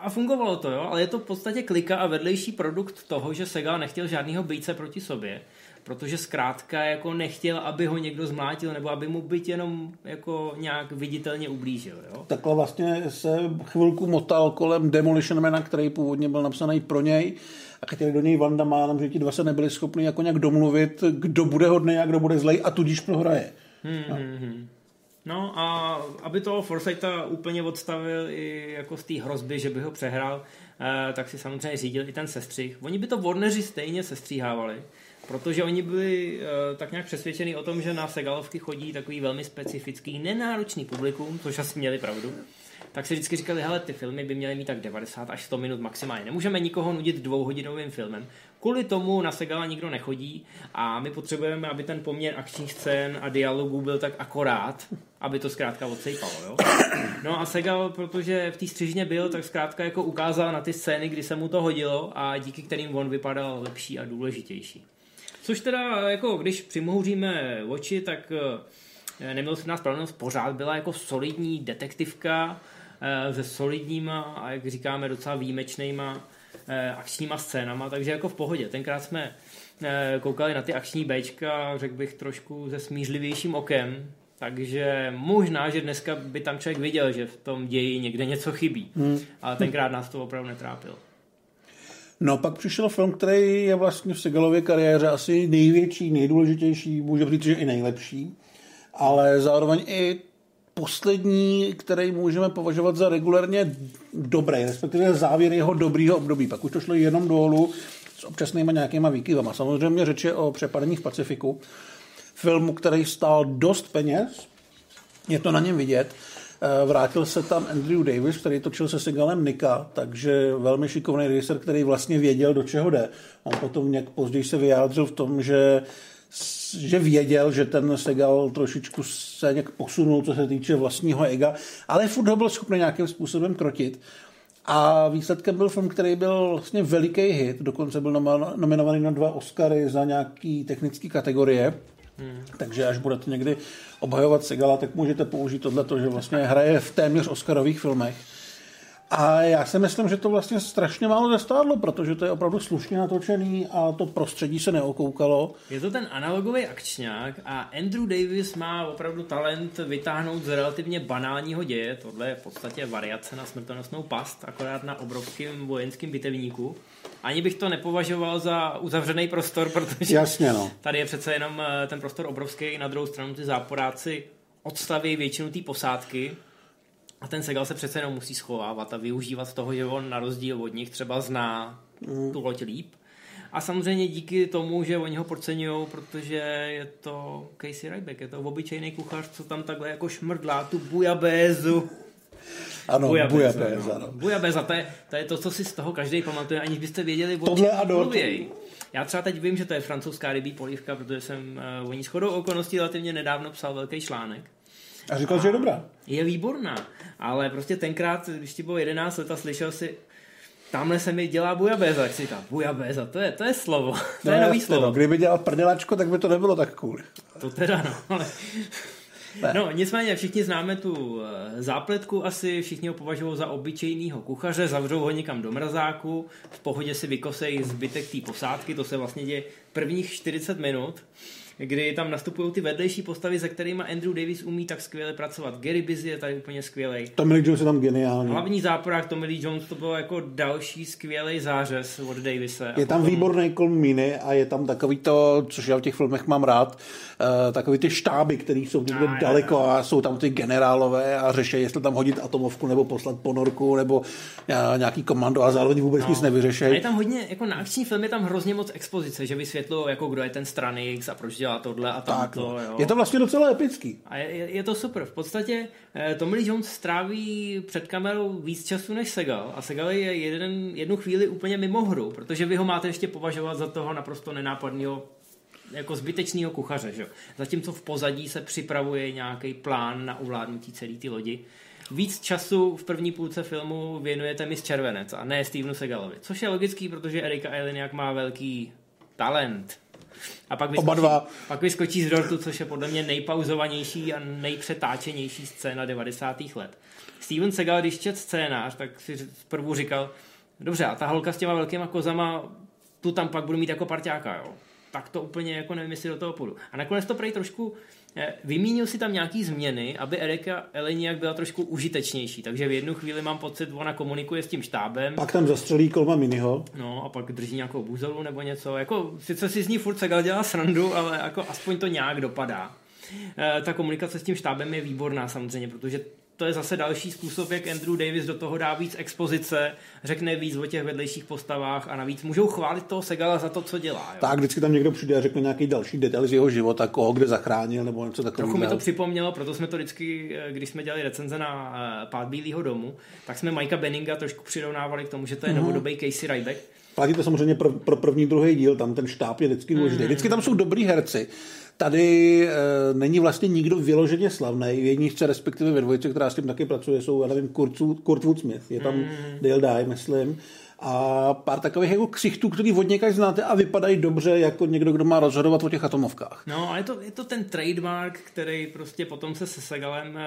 A fungovalo to, jo, ale je to v podstatě klika a vedlejší produkt toho, že Segal nechtěl žádného bejce proti sobě, protože zkrátka jako nechtěl, aby ho někdo zmlátil, nebo aby mu byt jenom jako nějak viditelně ublížil, jo. Takhle vlastně se chvilku motal kolem Demolition Mana, který původně byl napsaný pro něj a chtěli do něj Vanda Mánem, že ti dva se nebyli schopni jako nějak domluvit, kdo bude hodný a kdo bude zlej a tudíž prohraje. Hmm, no. Hmm, hmm. No a aby toho Forsytha úplně odstavil i jako z té hrozby, že by ho přehrál, eh, tak si samozřejmě řídil i ten sestřih. Oni by to Warneri stejně sestříhávali, protože oni byli uh, tak nějak přesvědčeni o tom, že na Segalovky chodí takový velmi specifický, nenáročný publikum, což asi měli pravdu tak si vždycky říkali, hele, ty filmy by měly mít tak 90 až 100 minut maximálně. Nemůžeme nikoho nudit dvouhodinovým filmem. Kvůli tomu na Segala nikdo nechodí a my potřebujeme, aby ten poměr akčních scén a dialogů byl tak akorát, aby to zkrátka odsejpalo. Jo? No a Segal, protože v té střižně byl, tak zkrátka jako ukázal na ty scény, kdy se mu to hodilo a díky kterým on vypadal lepší a důležitější. Což teda, jako když přimouříme oči, tak eh, nás spravedlnost pořád byla jako solidní detektivka, Eh, se solidníma a jak říkáme docela výjimečnýma eh, akčníma scénama, takže jako v pohodě. Tenkrát jsme koukali na ty akční Bčka, řekl bych trošku se smířlivějším okem, takže možná, že dneska by tam člověk viděl, že v tom ději někde něco chybí. Hmm. Ale tenkrát nás to opravdu netrápilo. No pak přišel film, který je vlastně v Segalově kariéře asi největší, nejdůležitější, může říct, že i nejlepší, ale zároveň i poslední, který můžeme považovat za regulárně dobrý, respektive závěr jeho dobrýho období. Pak už to šlo jenom dolů s občasnýma nějakýma výkyvama. Samozřejmě řeč je o přepadení v Pacifiku. Filmu, který stál dost peněz, je to na něm vidět. Eh, vrátil se tam Andrew Davis, který točil se Sigalem Nika, takže velmi šikovný režisér, který vlastně věděl, do čeho jde. On potom nějak později se vyjádřil v tom, že že věděl, že ten Segal trošičku se nějak posunul, co se týče vlastního ega, ale furt ho byl schopný nějakým způsobem krotit. A výsledkem byl film, který byl vlastně veliký hit, dokonce byl nominovaný na dva Oscary za nějaký technické kategorie. Hmm. Takže až budete někdy obhajovat Segala, tak můžete použít tohle, že vlastně hraje v téměř Oscarových filmech. A já si myslím, že to vlastně strašně málo zestádlo, protože to je opravdu slušně natočený a to prostředí se neokoukalo. Je to ten analogový akčňák a Andrew Davis má opravdu talent vytáhnout z relativně banálního děje. Tohle je v podstatě variace na smrtonosnou past, akorát na obrovském vojenském bitevníku. Ani bych to nepovažoval za uzavřený prostor, protože Jasně, no. tady je přece jenom eh, ten prostor obrovský, na druhou stranu ty záporáci odstaví většinu té posádky, a ten Segal se přece jenom musí schovávat a využívat toho, že on na rozdíl od nich třeba zná mm. tu loď líp. A samozřejmě díky tomu, že oni ho podceňují, protože je to Casey Ryback, je to obyčejný kuchař, co tam takhle jako šmrdlá tu bujabézu. Ano, bujabéza. No. Bujabéza, to je, to je to, co si z toho každý pamatuje, aniž byste věděli, o čem mluvěj. Já třeba teď vím, že to je francouzská rybí polívka, protože jsem uh, o ní shodou okolností relativně nedávno psal velký článek. A říkal, a že je dobrá. Je výborná, ale prostě tenkrát, když ti bylo 11 let a slyšel si, tamhle se mi dělá bujabéza, tak si říká, bujabéza, to je, to je slovo, to no, je nový slovo. No, kdyby dělal prdelačko, tak by to nebylo tak cool. To teda no, ale... No, nicméně všichni známe tu eh, zápletku asi, všichni ho považují za obyčejného kuchaře, zavřou ho někam do mrazáku, v pohodě si vykosej zbytek té posádky, to se vlastně děje prvních 40 minut kdy tam nastupují ty vedlejší postavy, se kterými Andrew Davis umí tak skvěle pracovat. Gary Busy je tady úplně skvělý. Tommy Lee Jones je tam geniální. Hlavní záporák Tommy Lee Jones to bylo jako další skvělý zářez od Davise. Je tam potom... výborný kolmíny a je tam takový to, což já v těch filmech mám rád, uh, takový ty štáby, které jsou někde a, daleko a jsou tam ty generálové a řeší, jestli tam hodit atomovku nebo poslat ponorku nebo uh, nějaký komando a zároveň vůbec no. nic nevyřešejí. je tam hodně, jako na akční film je tam hrozně moc expozice, že vysvětlují, jako kdo je ten Stranix a proč dělá tohle a tamto. Tak, no. jo. Je to vlastně docela epický. A je, je to super. V podstatě eh, Tommy Lee Jones stráví před kamerou víc času než Segal a Segal je jeden, jednu chvíli úplně mimo hru, protože vy ho máte ještě považovat za toho naprosto nenápadného jako zbytečného kuchaře. Že? Zatímco v pozadí se připravuje nějaký plán na ovládnutí celé ty lodi. Víc času v první půlce filmu věnujete Miss Červenec a ne Stevenu Segalovi. Což je logický, protože Erika Eleniak má velký talent. A pak vyskočí, Oba dva. pak vyskočí z dortu, což je podle mě nejpauzovanější a nejpřetáčenější scéna 90. let. Steven Segal, když čet scénář, tak si zprvu říkal, dobře, a ta holka s těma velkýma kozama, tu tam pak budu mít jako parťáka, jo. Tak to úplně jako nevím, jestli do toho půjdu. A nakonec to prej trošku vymínil si tam nějaký změny, aby Erika Eleniak byla trošku užitečnější, takže v jednu chvíli mám pocit, ona komunikuje s tím štábem. Pak tam zastřelí kolma miniho. No a pak drží nějakou buzelu nebo něco. Jako, sice si z ní furt Segal dělá srandu, ale jako aspoň to nějak dopadá. E, ta komunikace s tím štábem je výborná samozřejmě, protože to je zase další způsob, jak Andrew Davis do toho dá víc expozice, řekne víc o těch vedlejších postavách a navíc můžou chválit toho Segala za to, co dělá. Jo. Tak, vždycky tam někdo přijde a řekne nějaký další detail z jeho života, koho kde zachránil nebo něco takového. Trochu mi to připomnělo, proto jsme to vždycky, eh, když jsme dělali recenze na uh, Pád Bílého domu, tak jsme Mikea Benninga trošku přirovnávali k tomu, že to je mm-hmm. novodobý Casey Ryback. Platí to samozřejmě pro, pro první, druhý díl, tam ten štáb je vždycky důležitý. Mm-hmm. Vždycky tam jsou dobrý herci. Tady e, není vlastně nikdo vyloženě slavný. V jedničce, respektive ve dvojce, která s tím taky pracuje, jsou, já nevím, Kurt, Kurt Woodsmith. Je tam mm. Dale Dye, myslím. A pár takových jako ksichtů, který od někaž znáte a vypadají dobře jako někdo, kdo má rozhodovat o těch atomovkách. No a je to, je to ten trademark, který prostě potom se se Segalem uh,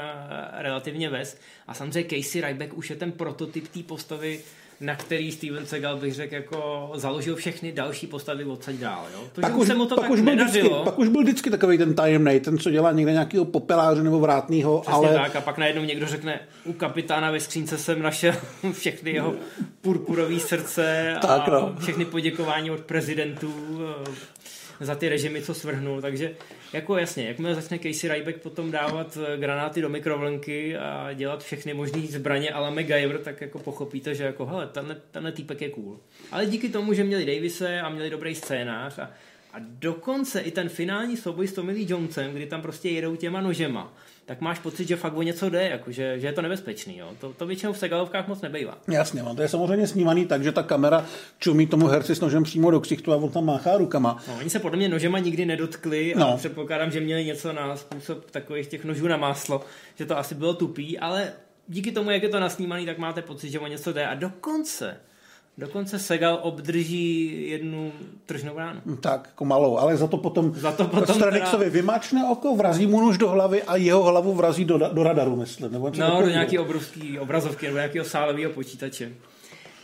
relativně vez. A samozřejmě Casey Ryback už je ten prototyp té postavy, na který Steven Seagal bych řekl jako založil všechny další postavy odsaď dál. Jo? To, pak, už, se mu to pak, tak už byl vždycky, pak už byl vždycky takový ten tajemný, ten, co dělá někde nějakého popeláře nebo vrátného. Přesně ale... tak a pak najednou někdo řekne, u kapitána ve skřínce jsem našel všechny jeho purpurový srdce a tak, no. všechny poděkování od prezidentů za ty režimy, co svrhnul. Takže jako jasně, jakmile začne Casey Ryback potom dávat eh, granáty do mikrovlnky a dělat všechny možné zbraně a la MacGyver, tak jako pochopíte, že jako hele, tenhle, tenhle týpek je cool. Ale díky tomu, že měli Davise a měli dobrý scénář a, a dokonce i ten finální souboj s Tommy Lee Jonesem, kdy tam prostě jedou těma nožema, tak máš pocit, že fakt o něco jde, jako, že, že je to nebezpečný. Jo. To, to většinou v segalovkách moc nebejvá. Jasně, no, to je samozřejmě snímaný tak, že ta kamera čumí tomu herci s nožem přímo do ksichtu a on tam máchá rukama. No, oni se podle mě nožema nikdy nedotkli a no. předpokládám, že měli něco na způsob takových těch nožů na máslo, že to asi bylo tupý, ale díky tomu, jak je to nasnímaný, tak máte pocit, že o něco jde. A dokonce Dokonce Segal obdrží jednu tržnou ránu. Hm, tak, jako malou, ale za to potom, za to potom Stradixovi teda... vymáčne oko, vrazí mu nůž do hlavy a jeho hlavu vrazí do, do radaru, myslím. Nebo no, do nějaký obrovský obrazovky nebo nějakého sálového počítače.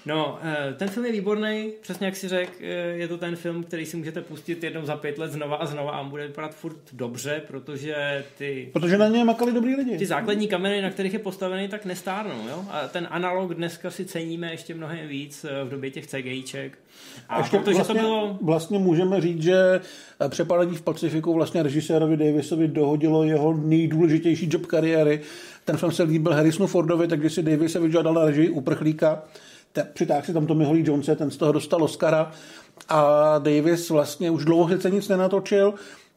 No, eh, ten film je výborný, přesně jak si řekl, eh, je to ten film, který si můžete pustit jednou za pět let znova a znova a bude vypadat furt dobře, protože ty... Protože na něj makali dobrý lidi. Ty základní kamery, na kterých je postavený, tak nestárnou, jo? A ten analog dneska si ceníme ještě mnohem víc eh, v době těch CGIček. A ještě protože vlastně, to bylo... vlastně můžeme říct, že přepadení v Pacifiku vlastně režisérovi Davisovi dohodilo jeho nejdůležitější job kariéry. Ten film se líbil Harrisonu Fordovi, takže si Davis se vyžádal na režii uprchlíka přitáhl si tam Tommy Lee Jonese, ten z toho dostal Oscara a Davis vlastně už dlouho se nic nenatočil,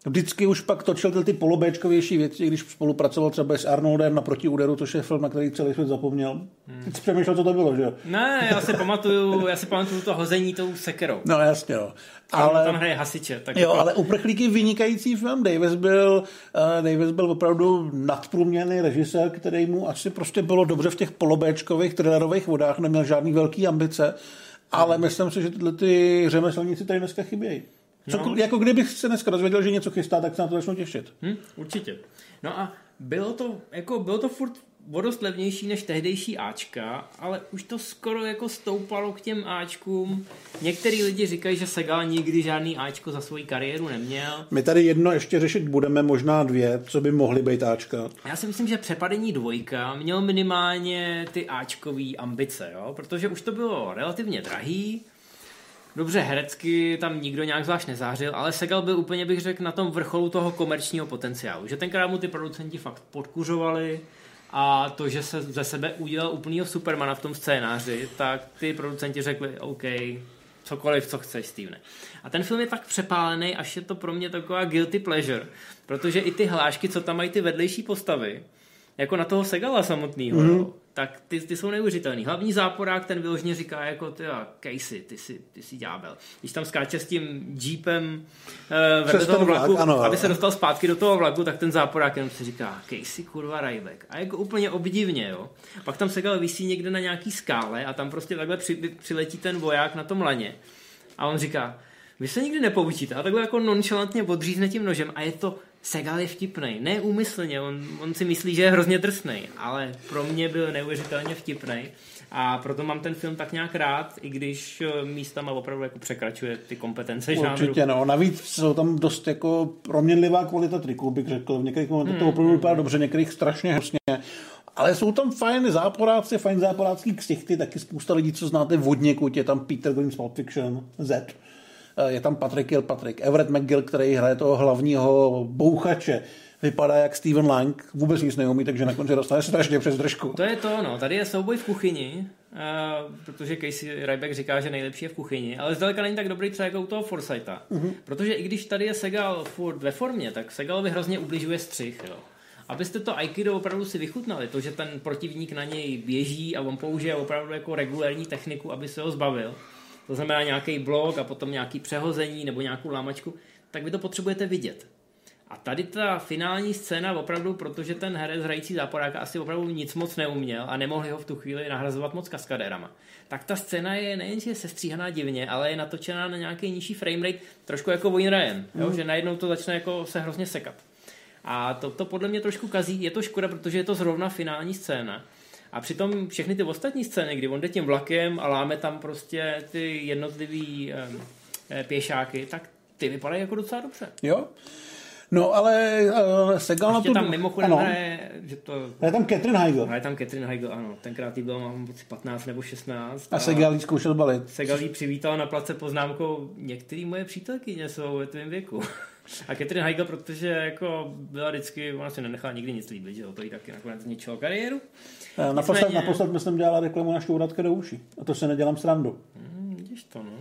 Vždycky už pak točil ty polobéčkovější věci, když spolupracoval třeba s Arnoldem na protiúderu, to je film, na který celý svět zapomněl. Hmm. Teď jsi přemýšlel, co to bylo, že jo? Ne, já si pamatuju, já si pamatuju to hození tou sekerou. No jasně, no. Ale, tam hraje hasiče. Tak jo, jako... ale Uprchlíky vynikající film. Davis byl, uh, Davis byl opravdu nadprůměrný režisér, který mu asi prostě bylo dobře v těch polobéčkových thrillerových vodách, neměl žádný velký ambice, ale hmm. myslím si, že tyhle ty řemeslníci tady dneska chybějí. Co, no. Jako kdybych se dneska dozvěděl, že něco chystá, tak se na to začnu těšit. Hm, určitě. No a bylo to, jako, bylo to furt o dost levnější než tehdejší Ačka, ale už to skoro jako stoupalo k těm Ačkům. Některý lidi říkají, že Segal nikdy žádný Ačko za svoji kariéru neměl. My tady jedno ještě řešit budeme, možná dvě, co by mohly být Ačka. Já si myslím, že přepadení dvojka měl minimálně ty Ačkový ambice, jo? protože už to bylo relativně drahý, Dobře, herecky tam nikdo nějak zvlášť nezářil, ale Segal byl úplně, bych řekl, na tom vrcholu toho komerčního potenciálu. Že tenkrát mu ty producenti fakt podkuřovali a to, že se ze sebe udělal úplnýho Supermana v tom scénáři, tak ty producenti řekli, OK, cokoliv, co chceš, Stevene. A ten film je tak přepálený, až je to pro mě taková guilty pleasure, protože i ty hlášky, co tam mají ty vedlejší postavy, jako na toho Segala samotného, mm-hmm tak ty, ty jsou neuvěřitelný. Hlavní záporák ten vyložně říká jako ty Casey, ty jsi, ty jsi ďábel. Když tam skáče s tím jeepem uh, vedle toho vlaku, vlak, ano, aby se dostal zpátky do toho vlaku, tak ten záporák jenom si říká Casey, kurva, Rajbek. A jako úplně obdivně, jo. Pak tam Segal vysí někde na nějaký skále a tam prostě takhle při, přiletí ten voják na tom laně. A on říká, vy se nikdy nepoučíte. A takhle jako nonchalantně odřízne tím nožem a je to Segal je vtipný, ne úmyslně, on, on si myslí, že je hrozně drsný, ale pro mě byl neuvěřitelně vtipný a proto mám ten film tak nějak rád, i když eh, místama opravdu jako překračuje ty kompetence žánru. Určitě, no. Navíc jsou tam dost jako proměnlivá kvalita triků, bych řekl. V některých momentech to hmm, opravdu vypadá hmm. dobře, některých strašně hrozně. Ale jsou tam fajn záporáci, fajn záporácký ksichty, taky spousta lidí, co znáte od někud, je tam Peter Green Pulp Fiction, Z je tam Patrick Kilpatrick, Everett McGill, který hraje toho hlavního bouchače, vypadá jak Steven Lang, vůbec nic neumí, takže na konci dostane strašně přes držku. To je to, no. Tady je souboj v kuchyni, uh, protože Casey Ryback říká, že nejlepší je v kuchyni, ale zdaleka není tak dobrý třeba jako u toho Forsyta. Uh-huh. Protože i když tady je Segal furt ve formě, tak Segalovi hrozně ubližuje střih, jo. Abyste to Aikido opravdu si vychutnali, to, že ten protivník na něj běží a on použije opravdu jako regulární techniku, aby se ho zbavil, to znamená nějaký blok a potom nějaký přehození nebo nějakou lámačku, tak vy to potřebujete vidět. A tady ta finální scéna opravdu, protože ten herec hrající záporáka asi opravdu nic moc neuměl a nemohli ho v tu chvíli nahrazovat moc kaskadérama. Tak ta scéna je nejenže sestříhaná divně, ale je natočená na nějaký nižší framerate, trošku jako Wayne Ryan, jo? Mm. že najednou to začne jako se hrozně sekat. A to, to podle mě trošku kazí, je to škoda, protože je to zrovna finální scéna. A přitom všechny ty ostatní scény, kdy on jde tím vlakem a láme tam prostě ty jednotlivý eh, pěšáky, tak ty vypadají jako docela dobře. Jo, No, ale uh, Segal na tu... tam mimochodem ano. hraje, že to... Je tam Catherine Heigl. Hraje tam Catherine Heigl, ano. Tenkrát jí bylo, mám pocit, 15 nebo 16. A Segal jí zkoušel balit. Segal jí přivítal na place poznámkou, některé moje přítelkyně jsou ve tvém věku. A Catherine Heigl, protože jako byla vždycky, ona si nenechala nikdy nic líbit, že jo, to jí taky nakonec zničilo kariéru. Eh, Naposled, Nicméně... naposled myslím dělala reklamu na šťouratke do uší. A to se nedělám srandu. Hmm, vidíš to, no.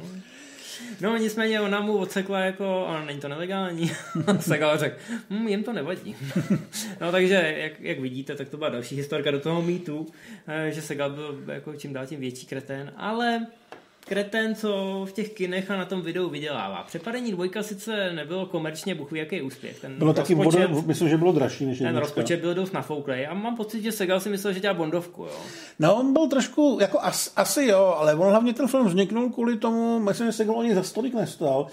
No nicméně ona mu odsekla jako, a není to nelegální, Segal řekl, hm, jim to nevadí. no takže, jak, jak, vidíte, tak to byla další historka do toho mýtu, eh, že Segal byl jako čím dál tím větší kretén, ale kreten, co v těch kinech a na tom videu vydělává. Přepadení dvojka sice nebylo komerčně buchu jaký úspěch. Ten bylo taky, rozpočet, bod, myslím, že bylo dražší než Ten jednička. rozpočet byl dost nafouklej a mám pocit, že Segal si myslel, že dělá Bondovku. Jo. No, on byl trošku, jako as, asi jo, ale on hlavně ten film vzniknul kvůli tomu, myslím, že Segal ani za stolik nestal,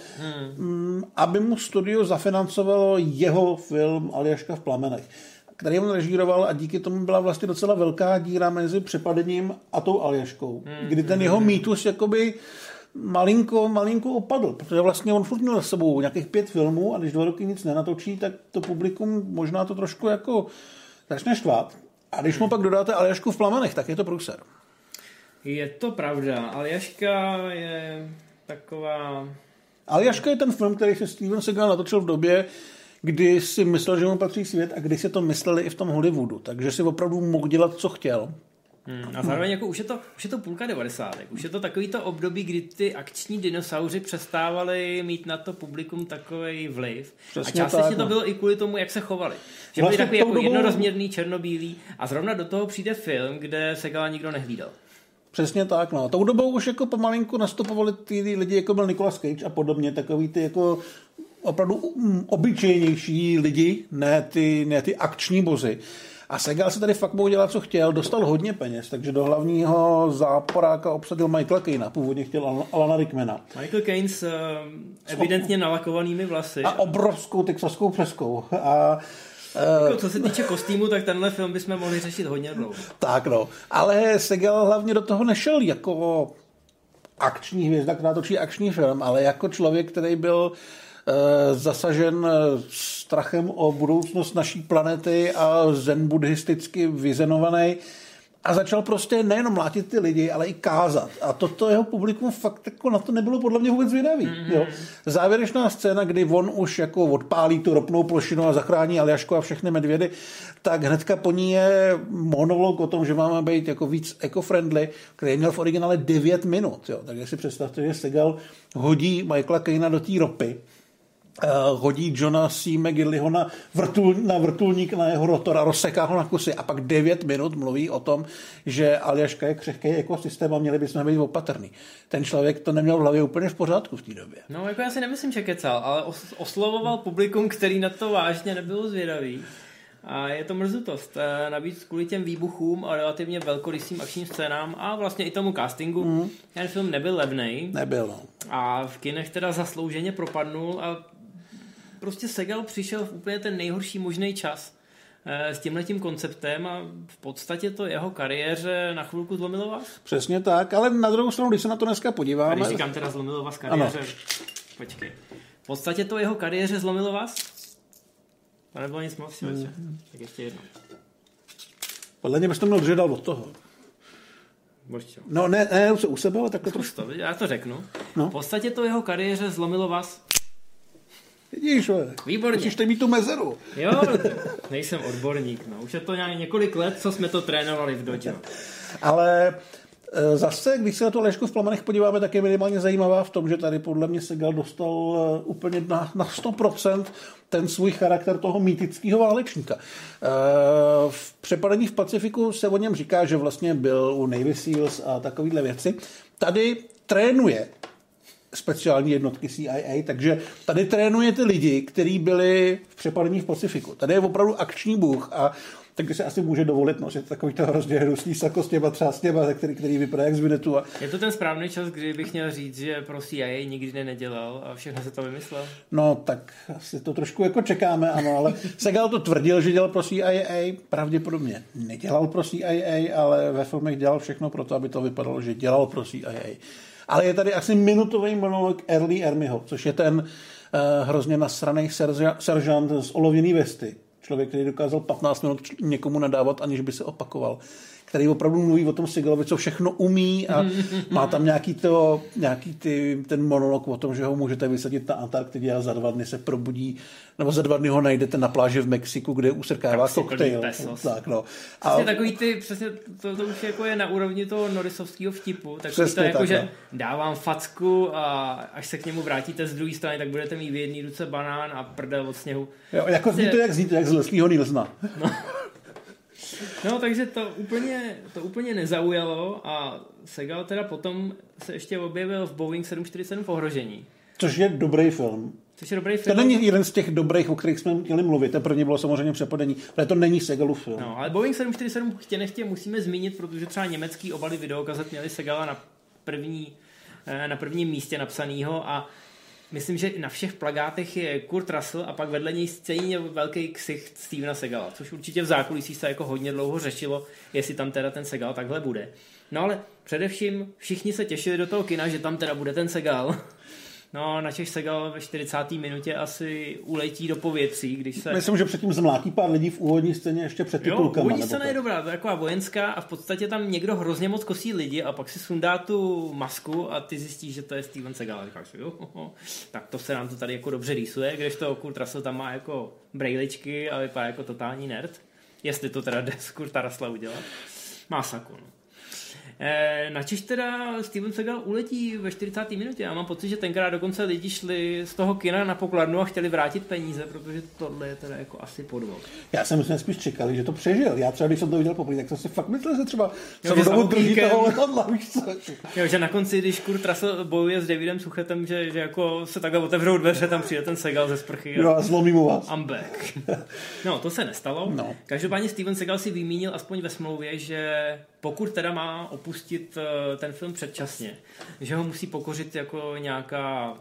hmm. aby mu studio zafinancovalo jeho film Aljaška v plamenech který on režíroval a díky tomu byla vlastně docela velká díra mezi přepadením a tou Aljaškou, hmm, kdy ten jeho mýtus jakoby malinko, malinko opadl, protože vlastně on furt měl s sebou nějakých pět filmů a když dva roky nic nenatočí, tak to publikum možná to trošku jako začne štvát. A když mu pak dodáte Aljašku v plamenech, tak je to průser. Je to pravda. Aljaška je taková... Aljaška je ten film, který se Steven Seagal natočil v době, kdy si myslel, že mu patří svět a kdy si to mysleli i v tom Hollywoodu. Takže si opravdu mohl dělat, co chtěl. Hmm, a zároveň jako už je, to, už je to půlka 90. Už je to takový to období, kdy ty akční dinosauři přestávali mít na to publikum takový vliv. Přesně a částečně tak, to no. bylo i kvůli tomu, jak se chovali. Že vlastně byli takový jako jednorozměrný, černobílý a zrovna do toho přijde film, kde se gala nikdo nehlídal. Přesně tak, no. Tou dobou už jako pomalinku nastupovali ty lidi, jako byl Nicolas Cage a podobně, takový ty jako opravdu obyčejnější lidi, ne ty, ne ty akční bozy. A Segal se tady fakt mohl dělat, co chtěl, dostal hodně peněz, takže do hlavního záporáka obsadil Michaela Kaina, původně chtěl Alana Rickmana. Michael Caine s uh, evidentně nalakovanými vlasy. A obrovskou texaskou přeskou. A jako, co se týče kostýmu, tak tenhle film bychom mohli řešit hodně dlouho. Tak no, ale Segal hlavně do toho nešel jako akční hvězda, která točí akční film, ale jako člověk, který byl uh, Eh, zasažen eh, strachem o budoucnost naší planety a zen buddhisticky vyzenovaný a začal prostě nejenom mlátit ty lidi, ale i kázat. A toto jeho publikum fakt jako na to nebylo podle mě vůbec vydavý. Mm-hmm. Jo. Závěrečná scéna, kdy on už jako odpálí tu ropnou plošinu a zachrání Aljašku a všechny medvědy, tak hnedka po ní je monolog o tom, že máme být jako víc eco-friendly, který měl v originále 9 minut. Jo. Takže si představte, že Segal hodí Michaela Kejna do té ropy hodí Johna C. McGillyho na, vrtul, na vrtulník na jeho rotor a rozseká ho na kusy a pak 9 minut mluví o tom, že Aljaška je křehký ekosystém a měli bychom být opatrný. Ten člověk to neměl v hlavě úplně v pořádku v té době. No, jako já si nemyslím, že kecal, ale oslovoval publikum, který na to vážně nebylo zvědavý. A je to mrzutost. Eh, navíc kvůli těm výbuchům a relativně velkorysým akčním scénám a vlastně i tomu castingu, mm. ten film nebyl levný. Nebyl, no. A v kinech teda zaslouženě propadnul a prostě Segal přišel v úplně ten nejhorší možný čas eh, s tímhletím konceptem a v podstatě to jeho kariéře na chvilku zlomilo vás? Přesně tak, ale na druhou stranu, když se na to dneska podíváme... A když říkám teda zlomilo vás kariéře, ano. počkej. V podstatě to jeho kariéře zlomilo vás? To nebylo nic moc, mm. Tak ještě jedno. Podle mě bys to měl dál od toho. Božčo. No ne, ne u sebe, ale takhle trošku. To, já to řeknu. No. V podstatě to jeho kariéře zlomilo vás Vidíš, Výborně. Musíš mít tu mezeru. Jo, nejsem odborník, no. Už je to nějak několik let, co jsme to trénovali v dojo. Ale e, Zase, když se na to Lešku v plamenech podíváme, tak je minimálně zajímavá v tom, že tady podle mě Segal dostal e, úplně na, na 100% ten svůj charakter toho mýtického válečníka. E, v přepadení v Pacifiku se o něm říká, že vlastně byl u Navy Seals a takovéhle věci. Tady trénuje speciální jednotky CIA, takže tady trénuje ty lidi, kteří byli v přepadení v Pacifiku. Tady je opravdu akční bůh a takže se asi může dovolit nosit takový to hrozně hnusný sako s těma třásněma, který, který vypadá jak z Vinetu. A... Je to ten správný čas, kdy bych měl říct, že pro CIA nikdy nedělal a všechno se to vymyslel? No, tak asi to trošku jako čekáme, ano, ale Segal to tvrdil, že dělal pro CIA, pravděpodobně nedělal pro CIA, ale ve filmech dělal všechno pro to, aby to vypadalo, že dělal pro CIA. Ale je tady asi minutový monolog Early Ermyho, což je ten uh, hrozně nasraný seržant z olověný vesty. Člověk, který dokázal 15 minut někomu nadávat, aniž by se opakoval který opravdu mluví o tom Sigalovi, co všechno umí a má tam nějaký, to, nějaký ty, ten monolog o tom, že ho můžete vysadit na Antarktidě a za dva dny se probudí, nebo za dva dny ho najdete na pláži v Mexiku, kde usrkává koktejl. Tak, no. A... Přesně takový ty, přesně to, to už jako je na úrovni toho norisovského vtipu, tak přesně to jako, tak, že no. dávám facku a až se k němu vrátíte z druhé strany, tak budete mít v jedné ruce banán a prdel od sněhu. Jo, jako zní to, jak zní to, jak z Leslieho Nilsna. No. No, takže to úplně, to úplně nezaujalo a Segal teda potom se ještě objevil v Boeing 747 v ohrožení. Což je dobrý film. Což je dobrý film. To není jeden z těch dobrých, o kterých jsme měli mluvit. To první bylo samozřejmě přepadení, ale to není Segalův film. No, ale Boeing 747 chtě nechtě musíme zmínit, protože třeba německý obaly videokazet měli Segala na první, eh, na prvním místě napsanýho a myslím, že na všech plagátech je Kurt Russell a pak vedle něj stejně velký ksicht Stevena Segala, což určitě v zákulisí se jako hodně dlouho řešilo, jestli tam teda ten Segal takhle bude. No ale především všichni se těšili do toho kina, že tam teda bude ten Segal. No, Čech Segal ve 40. minutě asi uletí do povětří, když se... Myslím, že předtím zmlátí pár lidí v úvodní scéně ještě před titulkama. Jo, úvodní scéna je dobrá, to je taková vojenská a v podstatě tam někdo hrozně moc kosí lidi a pak si sundá tu masku a ty zjistíš, že to je Steven Segal. A říkáš, jo, tak to se nám to tady jako dobře rýsuje, když to Kurt Russell tam má jako brejličky a vypadá jako totální nerd. Jestli to teda jde z Kurta Russella udělat. Má saku, no. Eh, na Češ teda Steven Seagal uletí ve 40. minutě. Já mám pocit, že tenkrát dokonce lidi šli z toho kina na pokladnu a chtěli vrátit peníze, protože tohle je teda jako asi podvod. Já jsem si spíš čekali, že to přežil. Já třeba, když jsem to viděl poprvé, tak jsem si fakt myslel, že třeba jo, dobu drží toho letadla, víš co? Jo, že na konci, když Kurt Russell bojuje s Davidem Suchetem, že, že jako se takhle otevřou dveře, tam přijde ten Segal ze sprchy. Jo, a zlomí mu vás. I'm back. No, to se nestalo. No. Každopádně Steven Segal si vymínil aspoň ve smlouvě, že pokud teda má opustit eh, ten film předčasně, že ho musí pokořit jako nějaká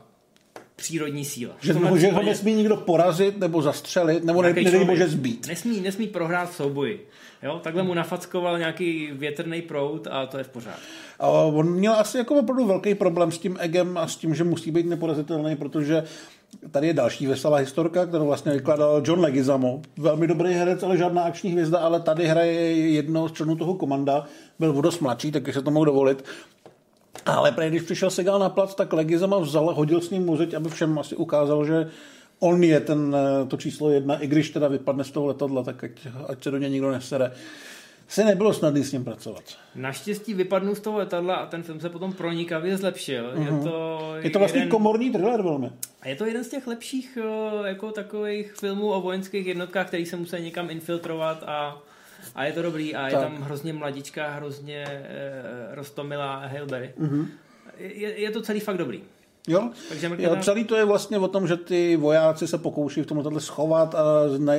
přírodní síla. Že, nebo, že ho nesmí nikdo porazit nebo zastřelit, nebo ne, nedej bože zbít. Nesmí, nesmí prohrát v souboji. Jo? Takhle mu nafackoval nějaký větrný prout a to je v pořádku. A on měl asi jako opravdu velký problém s tím egem a s tím, že musí být neporazitelný, protože Tady je další veselá historka, kterou vlastně vykládal John Leguizamo. Velmi dobrý herec, ale žádná akční hvězda, ale tady hraje jedno z členů toho komanda. Byl dost mladší, takže se to mohl dovolit. Ale prej, když přišel Segal na plac, tak Legizama vzal, hodil s ním muzeť, aby všem asi ukázal, že on je ten, eh, to číslo jedna, i když teda vypadne z toho letadla, tak ať, ať se do něj nikdo nesere se nebylo snadné s ním pracovat. Naštěstí vypadnul z toho letadla a ten film se potom pronikavě zlepšil. Mm-hmm. Je mhm. to, je to vlastně jeden... komorní thriller velmi. A je to jeden z těch lepších eh, jako takových filmů o vojenských jednotkách, který se musí někam infiltrovat a, a je to dobrý. A tak. je tam hrozně mladička, hrozně e, rostomilá Hailberry. Mm-hmm. Je, je to celý fakt dobrý. Jo? Takže jo, celý to je vlastně o tom, že ty vojáci se pokouší v tomhle schovat a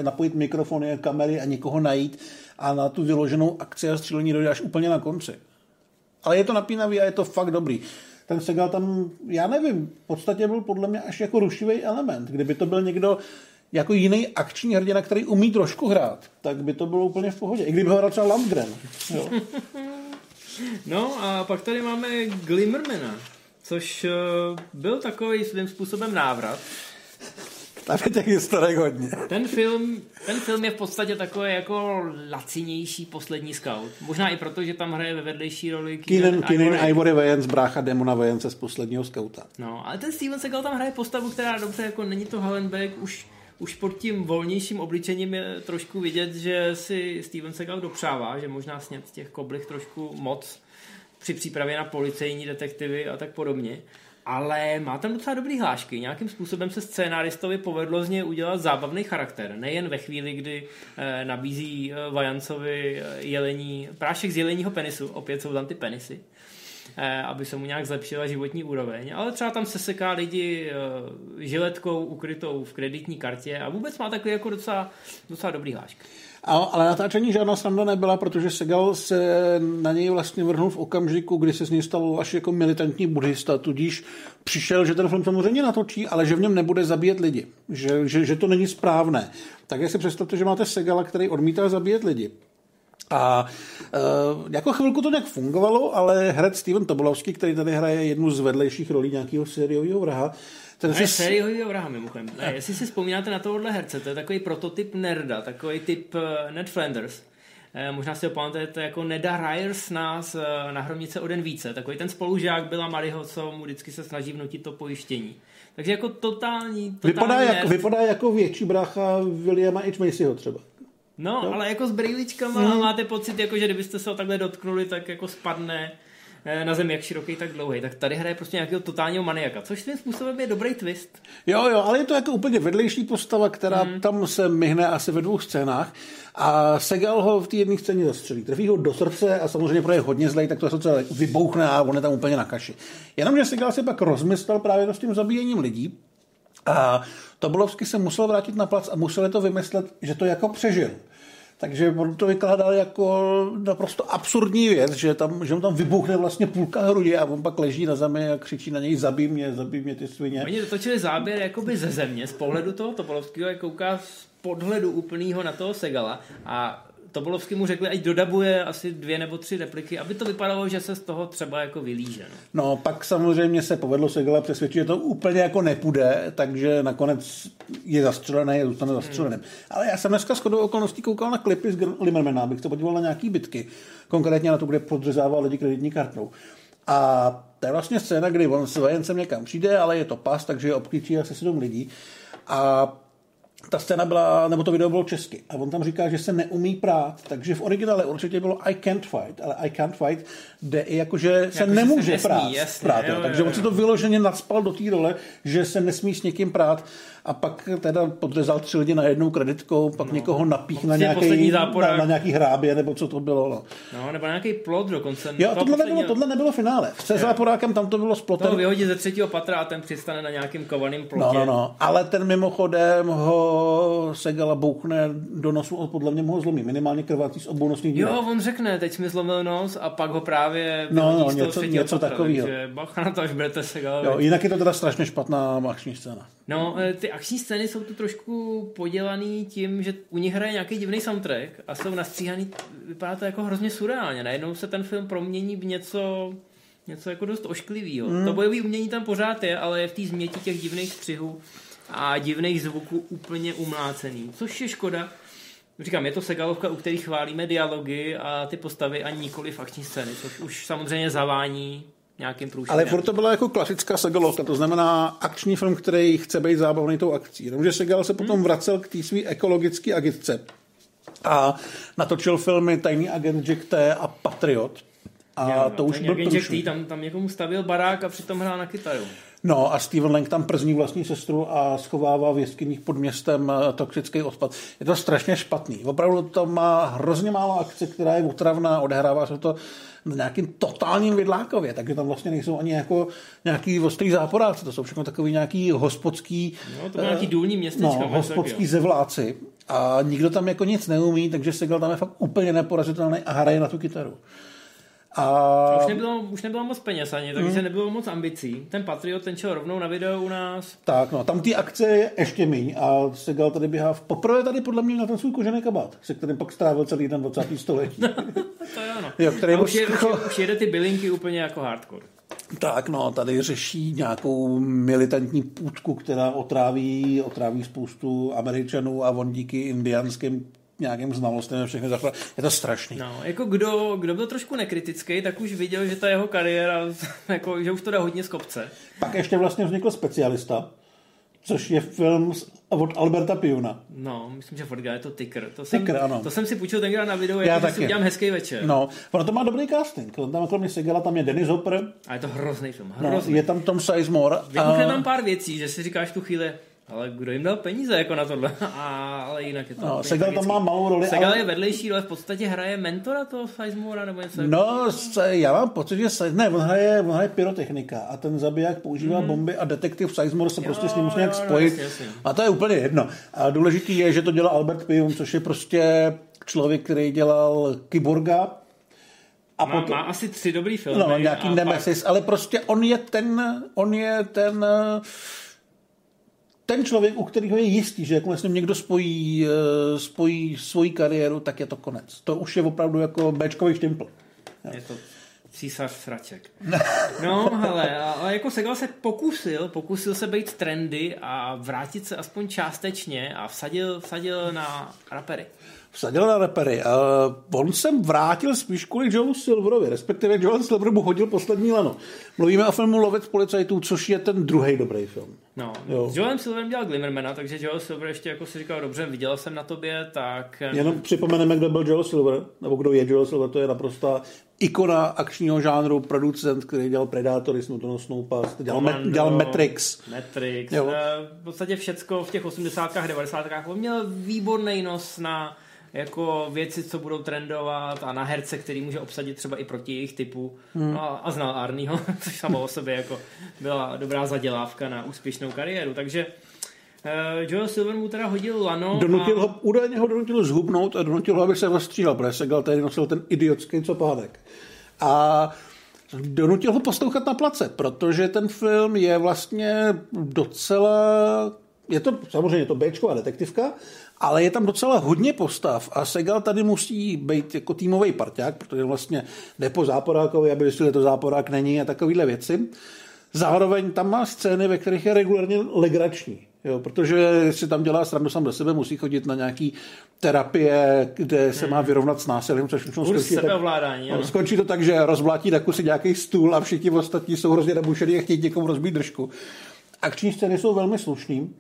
napojit mikrofony, kamery a někoho najít a na tu vyloženou akci a střílení dojde až úplně na konci. Ale je to napínavý a je to fakt dobrý. Ten Segal tam, já nevím, v podstatě byl podle mě až jako rušivý element. Kdyby to byl někdo jako jiný akční hrdina, který umí trošku hrát, tak by to bylo úplně v pohodě. I kdyby ho hrál třeba Landgren. Jo. No a pak tady máme Glimmermana, což uh, byl takový svým způsobem návrat Tam je těch historek hodně. Ten film, ten film je v podstatě takový jako lacinější poslední scout. Možná i proto, že tam hraje ve vedlejší roli Keenan, Keenan Ivory Wayans, brácha Demona Wayanse z posledního skauta. No, ale ten Steven Seagal tam hraje postavu, která dobře, jako není to Hallenbeck, už už pod tím volnějším obličením je trošku vidět, že si Steven Seagal dopřává, že možná snět z těch koblih trošku moc při přípravě na policejní detektivy a tak podobně. Ale má tam docela dobrý hlášky. Nějakým způsobem se scénáristovi povedlo z něj udělat zábavný charakter. Nejen ve chvíli, kdy eh, nabízí eh, Vajancovi eh, jelení, prášek z jeleního penisu, opět jsou tam ty penisy, aby se mu nějak zlepšila životní úroveň. Ale třeba tam se seká lidi eh, žiletkou ukrytou v kreditní kartě a vůbec má takový jako docela, docela dobrý hlášky. A, ale natáčení žádná sranda nebyla, protože Segal se na něj vlastně vrhnul v okamžiku, kdy se z něj stal až jako militantní buddhista, tudíž přišel, že ten film samozřejmě natočí, ale že v něm nebude zabíjet lidi, že, že, že to není správné. Tak si představte, že máte Segala, který odmítá zabíjet lidi. A uh, jako chvilku to nějak fungovalo, ale herec Steven Tobolovský, který tady hraje jednu z vedlejších rolí nějakého sériového vraha, ten si... sériovýho vraha mimochodem. Ne, jestli si vzpomínáte na tohohle herce, to je takový prototyp nerda, takový typ uh, Ned Flanders. Eh, možná si ho pamatujete jako Neda Ryers nás na hromnice o den více. Takový ten spolužák byla Maryho, co mu vždycky se snaží vnutit to pojištění. Takže jako totální, totální vypadá, jak, vypadá jako větší brácha Williama H. Macyho třeba. No, no, ale jako s brýličkama a máte pocit, jako, že kdybyste se ho takhle dotknuli, tak jako spadne Eh, na zemi jak široký, tak dlouhý. Tak tady hraje prostě nějakého totálního maniaka, což svým způsobem je dobrý twist. Jo, jo, ale je to jako úplně vedlejší postava, která hmm. tam se myhne asi ve dvou scénách. A Segal ho v té jedné scéně zastřelí. Trefí ho do srdce a samozřejmě pro je hodně zlej, tak to se celé vybouchne a on je tam úplně na kaši. Jenomže Segal se pak rozmyslel právě s tím zabíjením lidí. A Tobolovsky se musel vrátit na plac a musel to vymyslet, že to jako přežil. Takže on to vykládal jako naprosto absurdní věc, že, tam, že mu tam vybuchne vlastně půlka hrudi a on pak leží na zemi a křičí na něj, zabij mě, zabij mě ty svině. Oni dotočili záběr jakoby ze země, z pohledu toho Topolovského, jak kouká z podhledu úplného na toho Segala a Tobolovsky mu řekli, ať dodabuje asi dvě nebo tři repliky, aby to vypadalo, že se z toho třeba jako vylíže. No, no pak samozřejmě se povedlo Segala přesvědčit, že to úplně jako nepůjde, takže nakonec je zastřelený, je zůstane zastřeleným. Hmm. Ale já jsem dneska s chodou okolností koukal na klipy z Limmermana, abych se podíval na nějaký bitky, konkrétně na to, kde podřezával lidi kreditní kartou. A to je vlastně scéna, kdy on s vojencem někam přijde, ale je to pas, takže je obklíčí asi sedm lidí. A ta scéna byla, nebo to video bylo česky. A on tam říká, že se neumí prát, takže v originále určitě bylo I can't fight, ale I can't fight jde i jako, že se jako, nemůže se nesmí, prát. Jasně, prát jo, jo, jo. Takže on si to vyloženě nadspal do té role, že se nesmí s někým prát a pak teda podřezal tři lidi na jednou kreditkou, pak no. někoho napích na nějaký, na, na nějaký hrábě, nebo co to bylo. No, no nebo nějaký plot dokonce. Jo, tohle, posledního... nebylo, tohle nebylo finále. Se záporákem tam to bylo s plotem. To vyhodí ze třetího patra a ten přistane na nějakým kovaným plotě. No, no, no. Ale ten mimochodem ho Segala bouchne do nosu a podle mě ho zlomí. Minimálně krvácí z obou nosních Jo, on řekne, teď mi zlomil nos a pak ho právě no, no, něco, něco takového. bacha na to, až budete Segala. Jo, jinak je to teda strašně špatná akční scéna. No, e, ty akční scény jsou tu trošku podělaný tím, že u nich hraje nějaký divný soundtrack a jsou nastříhaný, vypadá to jako hrozně surreálně. Najednou se ten film promění v něco, něco jako dost ošklivého. Mm. To bojové umění tam pořád je, ale je v té změti těch divných střihů a divných zvuků úplně umlácený. Což je škoda. Říkám, je to segalovka, u kterých chválíme dialogy a ty postavy a nikoli v akční scény, což už samozřejmě zavání nějakým průšvihem. Ale furt to byla jako klasická Segalovka, to znamená akční film, který chce být zábavný tou akcí. Jenomže Segal se potom hmm. vracel k té své ekologické agitce a natočil filmy Tajný agent Jack T a Patriot. A Já, to už byl Jack T, tam, tam někomu stavil barák a přitom hrál na kytaru. No a Steven Lang tam przní vlastní sestru a schovává v jeskyních pod městem eh, toxický odpad. Je to strašně špatný. Opravdu to má hrozně málo akce, která je utravná, odehrává se to na nějakým totálním vidlákově, takže tam vlastně nejsou ani jako nějaký ostrý záporáci, to jsou všechno takový nějaký hospodský... No, to nějaký důlní městečka. No, hospodský zevláci. A nikdo tam jako nic neumí, takže Segal tam je fakt úplně neporazitelný a hraje na tu kytaru. A... Už, nebylo, už nebylo moc peněz ani, takže hmm. nebylo moc ambicí. Ten Patriot, ten šel rovnou na video u nás. Tak, no, tam ty akce je ještě míň a Segal tady běhá v poprvé tady podle mě na ten svůj kožený kabát, se kterým pak strávil celý ten 20. století. to je ono. Jo, který už, je, už, je, už jede ty bylinky úplně jako hardcore. Tak, no, tady řeší nějakou militantní půdku, která otráví, otráví spoustu Američanů a on díky indianským nějakým znalostem všechny zachová. Je to strašný. No, jako kdo, kdo byl trošku nekritický, tak už viděl, že ta jeho kariéra, jako, že už to dá hodně z kopce. Pak ještě vlastně vznikl specialista, což je film od Alberta Piuna. No, myslím, že Ford je to Ticker. To jsem, Ticker, ano. To jsem si půjčil tenkrát na video, Já jako, že si udělám hezký večer. No, ono to má dobrý casting. Tam kromě Segala tam je Dennis Hopper. A je to hrozný film. Hrozný. No, je tam Tom Sizemore. Vybuchne a... tam pár věcí, že si říkáš tu chvíli, ale kdo jim dal peníze jako na tohle? A, ale jinak je to... No, Segal tam má malou roli. Segal ale... je vedlejší, ale v podstatě hraje mentora toho Sizemora nebo něco. No, se, já mám pocit, že Size, ne, on hraje, on hraje pyrotechnika a ten zabiják používá mm. bomby a detektiv Sizemore se jo, prostě s ním musí nějak jo, spojit. No, jasně, jasně. A to je úplně jedno. A důležitý je, že to dělá Albert Pium, což je prostě člověk, který dělal Kyborga, a má, potom, má asi tři dobrý filmy. No, nějaký Nemesis, pak... ale prostě on je ten, on je ten ten člověk, u kterého je jistý, že jakmile s ním někdo spojí, eh, spojí svoji kariéru, tak je to konec. To už je opravdu jako Bčkový štimpl. Je to císař sraček. No, hele, ale jako Segal se pokusil, pokusil se být trendy a vrátit se aspoň částečně a vsadil, vsadil na rapery vsadil na repery. A on sem vrátil spíš kvůli Joe Silverovi, respektive Joel Silver mu hodil poslední lano. Mluvíme o filmu Lovec policajtů, což je ten druhý dobrý film. No, jo. s Joelem Silverem dělal Glimmermana, takže Joel Silver ještě jako si říkal, dobře, viděl jsem na tobě, tak... Jenom připomeneme, kdo byl Joel Silver, nebo kdo je Joel Silver, to je naprosto ikona akčního žánru, producent, který dělal Predatory, Snowtono Snowpa, dělal, Commando, dělal Matrix. Matrix, jo. Eh, v podstatě všecko v těch 80 90 on měl výborný nos na jako věci, co budou trendovat a na herce, který může obsadit třeba i proti jejich typu hmm. a, a znal Arnieho, což samo o sobě jako byla dobrá zadělávka na úspěšnou kariéru, takže uh, Joel Silver mu teda hodil lano. Donutil a... ho, údajně ho donutil zhubnout a donutil ho, aby se rozstříhal, protože Segal tady nosil ten idiotský copánek. A donutil ho poslouchat na place, protože ten film je vlastně docela je to samozřejmě to Bčková detektivka, ale je tam docela hodně postav a Segal tady musí být jako týmový parťák, protože vlastně jde po záporákovi, aby že to záporák není a takovéhle věci. Zároveň tam má scény, ve kterých je regulárně legrační. Jo, protože si tam dělá srandu sám do sebe, musí chodit na nějaký terapie, kde se má hmm. vyrovnat s násilím, což všechno skončí tak, no, skončí to tak, že rozblátí na kusy nějaký stůl a všichni ostatní jsou hrozně nabušený a chtějí někomu rozbít držku. Akční scény jsou velmi slušný.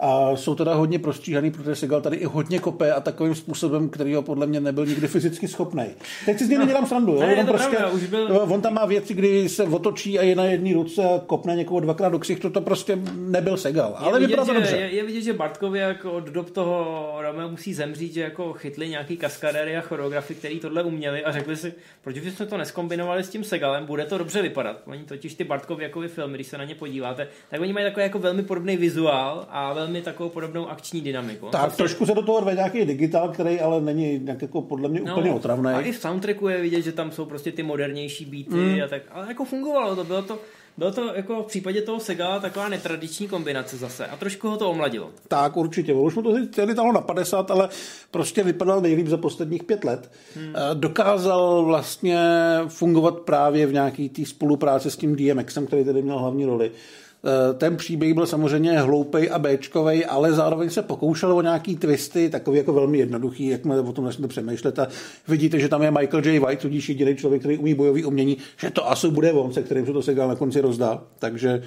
A jsou teda hodně prostříhaný, protože Segal tady i hodně kope a takovým způsobem, který ho podle mě nebyl nikdy fyzicky schopný. Teď si z něj nedělám srandu. Jo? Ne, prostě, pravda, už byl... On tam má věci, kdy se otočí a je na jedné ruce a kopne někoho dvakrát do ksichtu, to prostě nebyl Segal. Ale je vidět, že, dobře. Je, je, vidět, že Bartkovi jako od dob toho Romeo musí zemřít, že jako chytli nějaký kaskadéry a choreografy, který tohle uměli a řekli si, proč jsme to neskombinovali s tím Segalem, bude to dobře vypadat. Oni totiž ty Bartkovy jako filmy, když se na ně podíváte, tak oni mají takový jako velmi podobný vizuál a velmi takovou podobnou akční dynamiku. Tak vlastně... trošku se do toho rve nějaký digitál, který ale není nějak jako podle mě no, úplně otravný. A i v soundtracku je vidět, že tam jsou prostě ty modernější beaty mm. a tak, ale jako fungovalo to, bylo to, bylo to jako v případě toho Sega taková netradiční kombinace zase a trošku ho to omladilo. Tak určitě, už mu to tedy dalo na 50, ale prostě vypadal nejlíp za posledních pět let. Hmm. Dokázal vlastně fungovat právě v nějaký té spolupráci s tím DMXem, který tedy měl hlavní roli. Eh, ten příběh byl samozřejmě hloupej a béčkovej, ale zároveň se pokoušel o nějaký twisty, takový jako velmi jednoduchý, jak o tom začnete přemýšlet a vidíte, že tam je Michael J. White, tudíž jediný člověk, který umí bojový umění, že to asi bude on, se kterým se to Segal na konci rozdá. Takže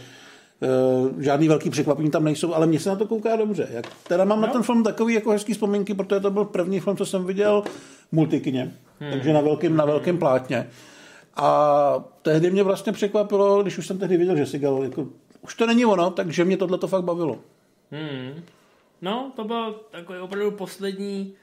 Uh, žádný velký překvapení tam nejsou, ale mně se na to kouká dobře. Jak, teda mám no. na ten film takový jako hezký vzpomínky, protože to byl první film, co jsem viděl multikině, hmm. takže na velkém, na velkém plátně. A tehdy mě vlastně překvapilo, když už jsem tehdy viděl, že Segal jako už to není ono, takže mě tohle to fakt bavilo. Hmm. No, to byl takový opravdu poslední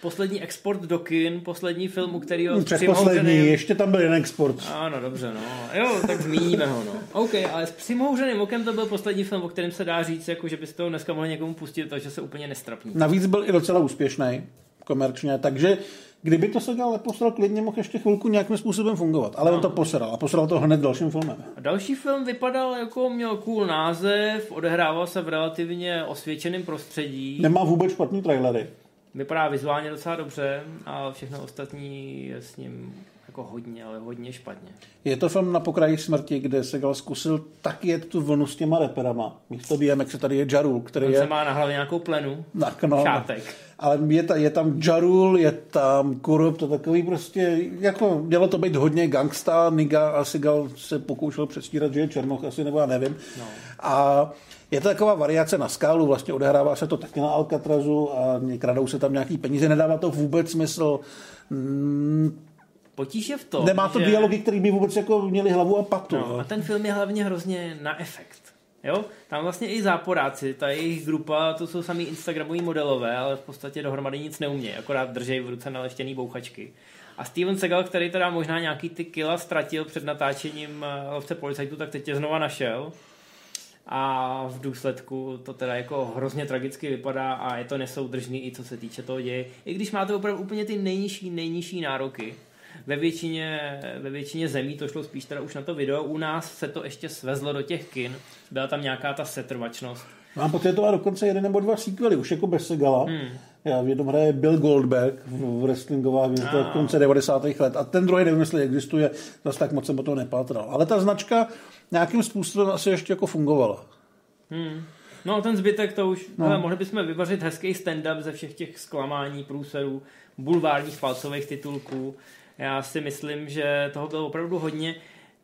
poslední export do kin, poslední film, u kterého hmm, Předposlední, ještě tam byl jeden export. Ano, dobře, no. Jo, tak zmíníme ho, no. OK, ale s přimhouřeným okem to byl poslední film, o kterém se dá říct, jako, že byste to dneska mohli někomu pustit, takže se úplně nestrapní. Navíc byl i docela úspěšný komerčně, takže Kdyby to se ale posral, klidně mohl ještě chvilku nějakým způsobem fungovat. Ale no. on to posral a posral to hned dalším filmem. A další film vypadal jako měl cool název, odehrával se v relativně osvědčeném prostředí. Nemá vůbec špatný trailery. Vypadá vizuálně docela dobře a všechno ostatní je s ním jako hodně, ale hodně špatně. Je to film na pokraji smrti, kde Segal zkusil tak jet tu vlnu s těma reperama. Místo BMX tady je Jarul, který On je... se má na hlavě nějakou plenu, Tak, no, šátek. Ale je, ta, je tam Jarul, je tam Kurup, to takový prostě, jako mělo to být hodně gangsta, Niga a Segal se pokoušel předstírat, že je Černoch asi, nebo já nevím. No. A je to taková variace na skálu, vlastně odehrává se to taky na Alcatrazu a kradou se tam nějaký peníze, nedává to vůbec smysl. Mm, Potíž je v tom, Nemá to že... dialogy, které by vůbec jako měly hlavu a patu. No, a ten film je hlavně hrozně na efekt. Jo? Tam vlastně i záporáci, ta jejich grupa, to jsou samý Instagramoví modelové, ale v podstatě dohromady nic neumějí, akorát držej v ruce naleštěný bouchačky. A Steven Seagal, který teda možná nějaký ty kila ztratil před natáčením eh, Lovce policajtů, tak teď je znova našel. A v důsledku to teda jako hrozně tragicky vypadá a je to nesoudržný i co se týče toho děje. I když máte opravdu úplně ty nejnižší, nejnižší nároky. Ve většině, ve většině zemí to šlo spíš teda už na to video. U nás se to ještě svezlo do těch kin. Byla tam nějaká ta setrvačnost. Mám pocit, že to má dokonce jeden nebo dva sequely, už jako bez Segala. Hmm. Já v jednom hraje Bill Goldberg v wrestlingová hvězda v konce 90. let. A ten druhý nevím, jestli existuje, zase tak moc jsem o toho nepátral. Ale ta značka nějakým způsobem asi ještě jako fungovala. Hmm. No a ten zbytek to už, no. ale mohli bychom vyvařit hezký stand-up ze všech těch zklamání, průserů, bulvárních palcových titulků. Já si myslím, že toho bylo opravdu hodně.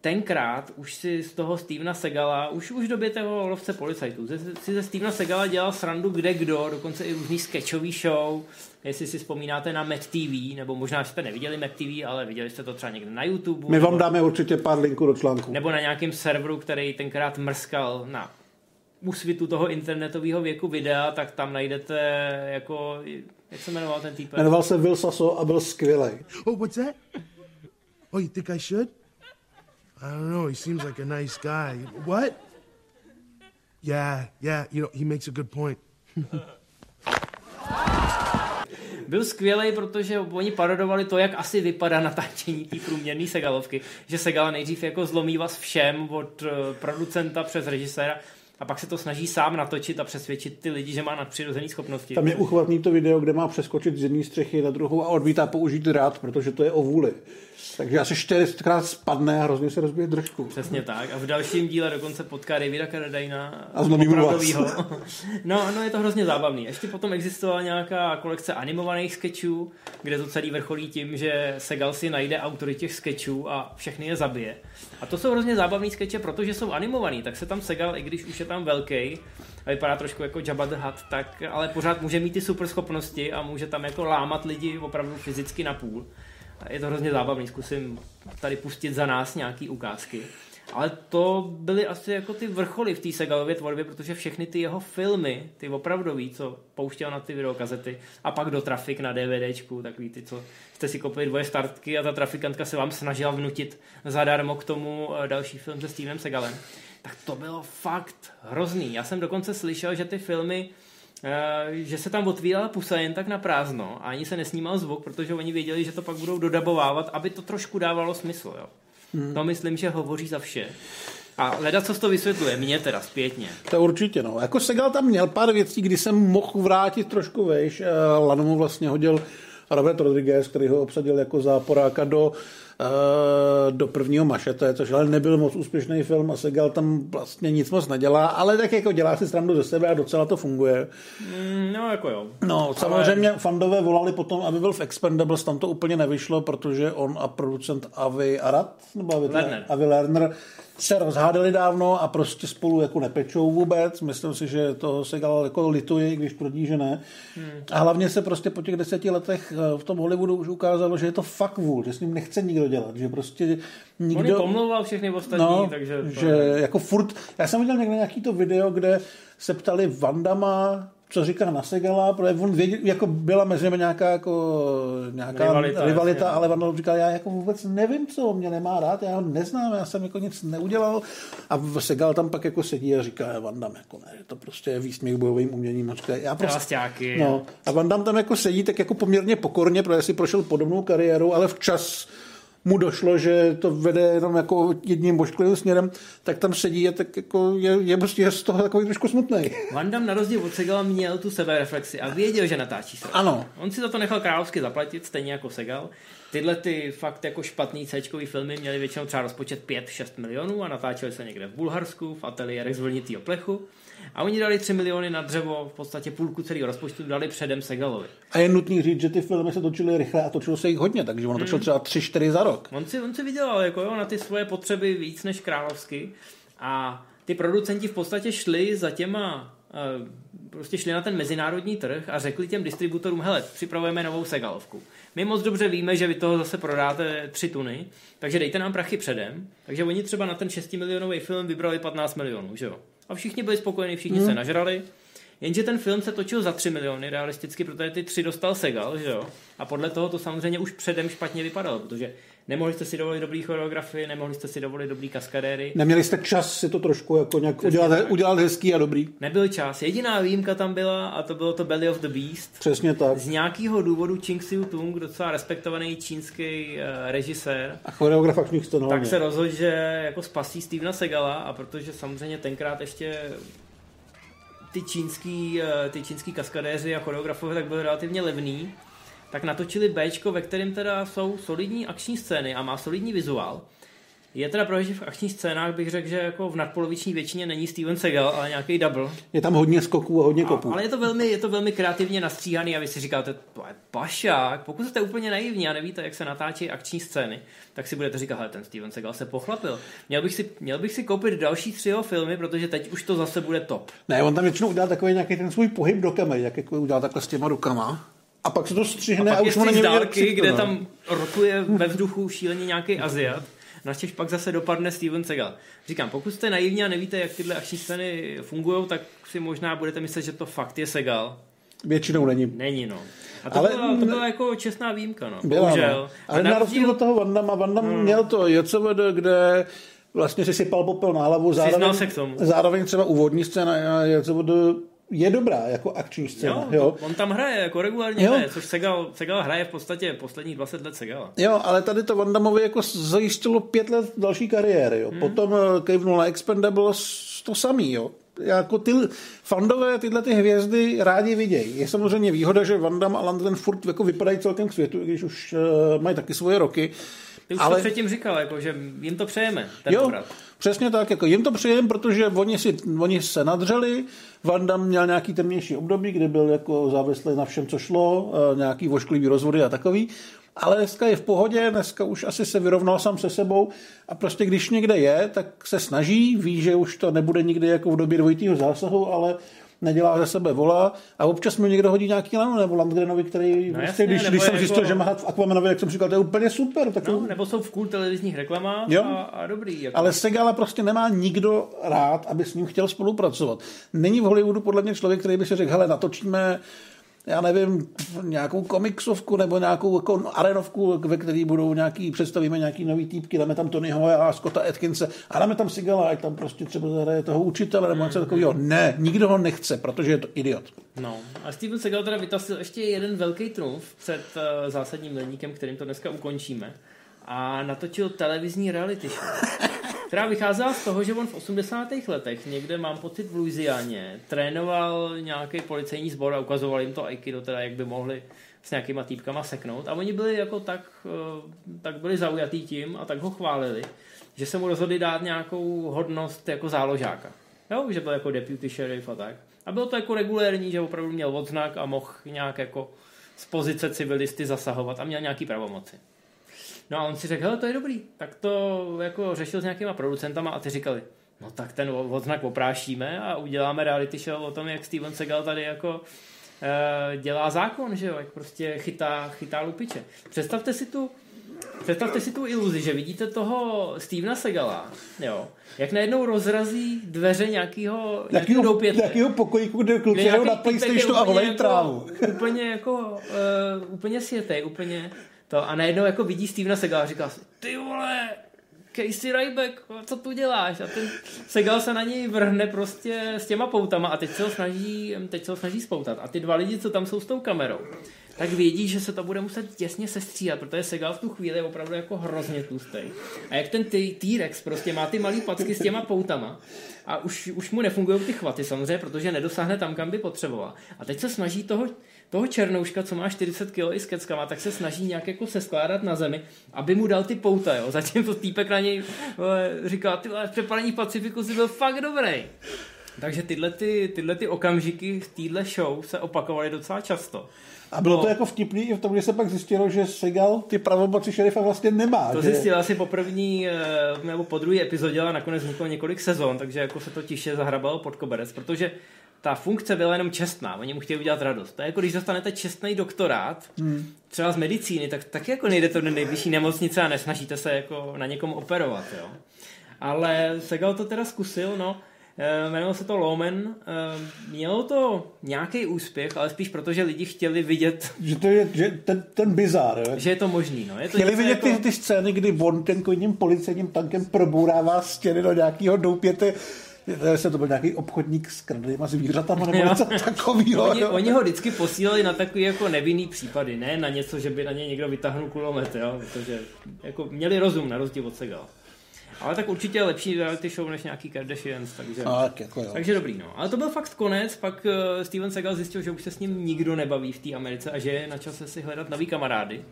Tenkrát už si z toho Stevena Segala, už, už v době toho lovce policajtů, si ze Stevena Segala dělal srandu kde kdo, dokonce i různý sketchový show, jestli si vzpomínáte na Mac TV, nebo možná jste neviděli Mac TV, ale viděli jste to třeba někde na YouTube. My nebo- vám dáme určitě pár linků do článku. nebo na nějakém serveru, který tenkrát mrskal na úsvitu toho internetového věku videa, tak tam najdete jako, jak se jmenoval ten týpek? Jmenoval se Will Sasso a byl skvělý. Oh, what's that? Oh, you think I should? I don't know. He seems like a nice guy. What? Yeah, yeah. You know, he makes a good point. Byl skvělý, protože oni parodovali to, jak asi vypadá natáčení té průměrné Segalovky. Že Segala nejdřív jako zlomí vás všem od eh, producenta přes režiséra a pak se to snaží sám natočit a přesvědčit ty lidi, že má nadpřirozené schopnosti. Tam je uchvatný to video, kde má přeskočit z jedné střechy na druhou a odmítá použít rád, protože to je o vůli. Takže asi čtyřikrát spadne a hrozně se rozbije držku. Přesně tak. A v dalším díle dokonce potká Davida Carradina. A zlomí. No, no, je to hrozně zábavný. Ještě potom existovala nějaká kolekce animovaných sketchů, kde to celý vrcholí tím, že Segal si najde autory těch sketchů a všechny je zabije. A to jsou hrozně zábavný skeče, protože jsou animovaný, tak se tam Segal, i když už je tam velký a vypadá trošku jako Jabba the Hutt, tak ale pořád může mít ty super schopnosti a může tam jako lámat lidi opravdu fyzicky na půl. Je to hrozně zábavný, zkusím tady pustit za nás nějaký ukázky. Ale to byly asi jako ty vrcholy v té Segalově tvorbě, protože všechny ty jeho filmy, ty opravdový, co pouštěl na ty videokazety a pak do trafik na DVDčku, takový ty, co jste si koupili dvoje startky a ta trafikantka se vám snažila vnutit zadarmo k tomu eh, další film se Stevenem Segalem. Tak to bylo fakt hrozný. Já jsem dokonce slyšel, že ty filmy Eh, že se tam otvírala pusa jen tak na prázdno a ani se nesnímal zvuk, protože oni věděli, že to pak budou dodabovávat, aby to trošku dávalo smysl. Jo. Hmm. To myslím, že hovoří za vše. A leda, co to vysvětluje, mě teda zpětně. To určitě, no. Jako Segal tam měl pár věcí, kdy jsem mohl vrátit trošku vejš. Eh, Lano mu vlastně hodil Robert Rodriguez, který ho obsadil jako záporáka do, do prvního mašete, což ale nebyl moc úspěšný film a Segal tam vlastně nic moc nedělá, ale tak jako dělá si srandu ze sebe a docela to funguje. Mm, no jako jo. No, samozřejmě fandové volali potom, aby byl v Expendables, tam to úplně nevyšlo, protože on a producent Avi Arad, nebo Avi, Lerner. Avi Lerner, se rozhádali dávno a prostě spolu jako nepečou vůbec. Myslím si, že to se jako lituje, když tvrdí, že ne. Hmm. A hlavně se prostě po těch deseti letech eh, v tom Hollywoodu už ukázalo, že je to fakt vůl, že s ním nechce nikdo dělat, že prostě nikdo... On je pomlouval všechny ostatní, No, takže... To... že jako furt, já jsem viděl někde nějaký to video, kde se ptali Vandama, co říká na Segala, protože on věděl, jako byla mezi nimi nějaká, jako, nějaká Rivalita, rivalita, jasně. ale Vandal říkal, já jako vůbec nevím, co on mě nemá rád, já ho neznám, já jsem jako nic neudělal a Segal tam pak jako sedí a říká, Vandam, jako ne, to prostě je výsměch bojovým uměním. Říká, Já prostě, no, a Van Damme tam jako sedí tak jako poměrně pokorně, protože si prošel podobnou kariéru, ale včas mu došlo, že to vede jenom jako jedním božklivým směrem, tak tam sedí a tak jako je, je prostě je z toho takový trošku smutný. Van Damme na rozdíl od Segala měl tu sebereflexi a věděl, že natáčí se. Ano. On si za to nechal královsky zaplatit, stejně jako Segal. Tyhle ty fakt jako špatný c filmy měly většinou třeba rozpočet 5-6 milionů a natáčely se někde v Bulharsku, v ateliérech z vlnitýho plechu. A oni dali 3 miliony na dřevo, v podstatě půlku celého rozpočtu dali předem Segalovi. A je nutný říct, že ty filmy se točily rychle a točilo se jich hodně, takže on točil třeba 3-4 za rok. On si, on si vydělal jako jo, na ty svoje potřeby víc než královsky a ty producenti v podstatě šli za těma eh, prostě šli na ten mezinárodní trh a řekli těm distributorům, hele, připravujeme novou Segalovku. My moc dobře víme, že vy toho zase prodáte 3 tuny, takže dejte nám prachy předem. Takže oni třeba na ten 6 milionový film vybrali 15 milionů, že jo? A všichni byli spokojení, všichni hmm. se nažrali. Jenže ten film se točil za 3 miliony realisticky, protože ty tři dostal Segal, že jo? A podle toho to samozřejmě už předem špatně vypadalo, protože nemohli jste si dovolit dobrý choreografii, nemohli jste si dovolit dobrý kaskadéry. Neměli jste čas si to trošku jako nějak udělat, udělat hezký a dobrý. Nebyl čas. Jediná výjimka tam byla a to bylo to Belly of the Beast. Přesně tak. Z nějakého důvodu Ching Siu Tung, docela respektovaný čínský uh, režisér, A choreograf tak se rozhodl, že jako spasí Stevena Segala a protože samozřejmě tenkrát ještě ty čínský, eh, ty čínský kaskadéři a choreografové tak byly relativně levný, tak natočili Bčko, ve kterém teda jsou solidní akční scény a má solidní vizuál. Je teda pravda, že v akčních scénách bych řekl, že jako v nadpoloviční většině není Steven Segal, ale nějaký double. Je tam hodně skoků a hodně kopů. Ale je to velmi, je to velmi kreativně nastříhaný a vy si říkáte, to je pašák. Pokud jste úplně naivní a nevíte, jak se natáčí akční scény, tak si budete říkat, hele, ten Steven Segal se pochlapil. Měl bych si, měl bych si koupit další tři jeho filmy, protože teď už to zase bude top. Ne, on tam většinou udělal takový nějaký ten svůj pohyb do kamery, jak jako udělal takhle s těma rukama. A pak se to střihne a, Pak už je mu není dálky, kde tam rotuje ve vzduchu šíleně nějaký Aziat. Naštěž pak zase dopadne Steven Segal. Říkám, pokud jste naivní a nevíte, jak tyhle akční scény fungují, tak si možná budete myslet, že to fakt je Segal. Většinou není. Není, no. A to, Ale- byla, to byla jako čestná výjimka, no. Byla, Bohužel. no. Ale na rozdíl od toho Van Damme, Van Damme Hmm. měl to JCVD, kde vlastně si sypal popel na hlavu. Zároveň, se k tomu. zároveň třeba úvodní scéna JCVD je dobrá jako akční scéna. Jo, Jo, on tam hraje, jako regulárně Jo. hraje, což Segal, Segal hraje v podstatě posledních 20 let Segala. Jo, ale tady to Van Dammovi jako zajistilo pět let další kariéry. Jo. Potom eh, kejvnul na Expendables to samý. Jo. Jako ty fandové tyhle ty hvězdy rádi vidějí. Je samozřejmě výhoda, že Van Damme a Landgren furt jako vypadají celkem k světu, když už uh, mají taky svoje roky. Ty už Ale- ale... to předtím říkal, jako, že jim to přejeme, ten Jo, obrat. Přesně tak. Jako jim to přijem, protože oni, si, oni se nadřeli. Van Damme měl nějaký temnější období, kdy byl jako závislý na všem, co šlo, eh, nějaký vošklivý rozvody a takový. Ale dneska je v pohodě, dneska už asi se vyrovnal sám se sebou a prostě když někde je, tak se snaží, ví, že už to nebude nikdy jako v době dvojitýho zásahu, ale nedělá ze sebe vola a občas mi někdo hodí nějaký lano nebo Landgrenovi, který, no, jasně, prostě, když, nebo když jsem jako- zjistil, že má v Aquamanovi, jak jsem říkal, to je úplně super. Tak No, nebo jsou v cool televizních reklamách Jo. a, a dobrý. Jako. ale Segala prostě nemá nikdo rád, aby s ním chtěl spolupracovat. Není v Hollywoodu podle mě člověk, který by si řekl, hele, natočíme já nevím, nějakou komiksovku nebo nějakou jako arenovku, ve které budou nějaký, představíme nějaký nový týpky, dáme tam Tonyho a Scotta Atkinse a dáme tam Sigala, ať tam prostě třeba zahraje toho učitele nebo něco takového. Ne, nikdo ho nechce, protože je to idiot. No. A Steven Seagal teda vytasil ještě jeden velký trumf před uh, zásadním milníkem, kterým to dneska ukončíme. A natočil televizní reality show, která vycházela z toho, že on v 80. letech někde, mám pocit, v Louisianě trénoval nějaký policejní sbor a ukazoval jim to aikido, teda jak by mohli s nějakýma týpkama seknout. A oni byli jako tak, eh, tak byli zaujatý tím a tak ho chválili, že se mu rozhodli dát nějakou hodnost jako záložáka. Jo, že byl jako deputy sheriff a tak. A bylo to jako regulérní, že opravdu měl odznak a mohl nějak jako z pozice civilisty zasahovat a měl nějaký pravomoci. No a on si řekl, hele, to je dobrý. Tak to jako řešil s nějakýma producentama a ty říkali, no tak ten odznak oprášíme a uděláme reality show o tom, jak Steven Seagal tady jako e, dělá zákon, že jo, jak prostě chytá, chytá lupiče. Představte si tu Představte si tu iluzi, že vidíte toho Stevena Segala, jo, jak najednou rozrazí dveře nějakého, nějakého doupěte. Nějakého pokojíku, kde kluci na Playstationu a volejí jako- trávu. Úplně jako, uh, úplně světej, úplně to. A najednou jako vidí Stevena Segala a říká si, ty vole, Casey Ryback, co tu děláš? A ten Segal se na něj vrhne prostě s těma poutama a teď se ho snaží, teď se ho snaží spoutat. A ty dva lidi, co tam jsou s tou kamerou, tak vědí, že se to bude muset těsně sestříhat, protože Segal v tu chvíli je opravdu jako hrozně tlustý. A jak ten T-Rex prostě má ty malý packy s těma poutama a už, už mu nefungují ty chvaty samozřejmě, protože nedosáhne tam, kam by potřeboval. A teď se snaží toho, toho černouška, co má 40 kg i s keckama, tak se snaží nějak jako seskládat na zemi, aby mu dal ty pouta, jo. Zatím to týpek na něj vole, říká, ty vole, v přepalení Pacifiku si byl fakt dobrý. Takže tyhle, ty, tyhle ty okamžiky v téhle show se opakovaly docela často. A bylo No. to jako vtipný i v tom, že se pak zjistilo, že Segal ty pravomoci šerifa vlastně nemá. To že? zjistil asi po první eh, nebo po druhé epizodě, ale nakonec vzniklo několik sezon, takže jako se to tiše zahrabalo pod koberec, protože ta funkce byla jenom čestná, oni mu chtěli udělat radost. To je jako když dostanete čestný doktorát, hmm. třeba z medicíny, tak taky jako nejdete do nejbližší nemocnice a nesnažíte se jako na někom operovat, jo. Ale Segal to teda zkusil, no, Eh, jmenovalo se to Lomen. Eh, Mělo to nějaký úspěch, ale spíš proto, že lidi chtěli vidět, Že to je že ten, ten bizár. Že je to možný. No. Je to Chtěli vidět jako... ty, ty scény, kdy on ten jedním policejním tankem probourává stěny do nějakého doupěte. Se to byl nějaký obchodník s kradlýma zvířatama nebo něco takového. Oni, oni ho vždycky posílali na takový jako nevinný případy, ne na něco, že by na ně někdo vytáhnul kulomet, jo? protože jako měli rozum na rozdíl od Segal. Ale tak určitě lepší reality show než nějaký Kardashians, takže... Tak jako jo. Takže dobrý, no. Ale to byl fakt konec, pak uh, Steven Seagal zjistil, že už se s ním nikdo nebaví v té Americe a že je na čase si hledat nový kamarády.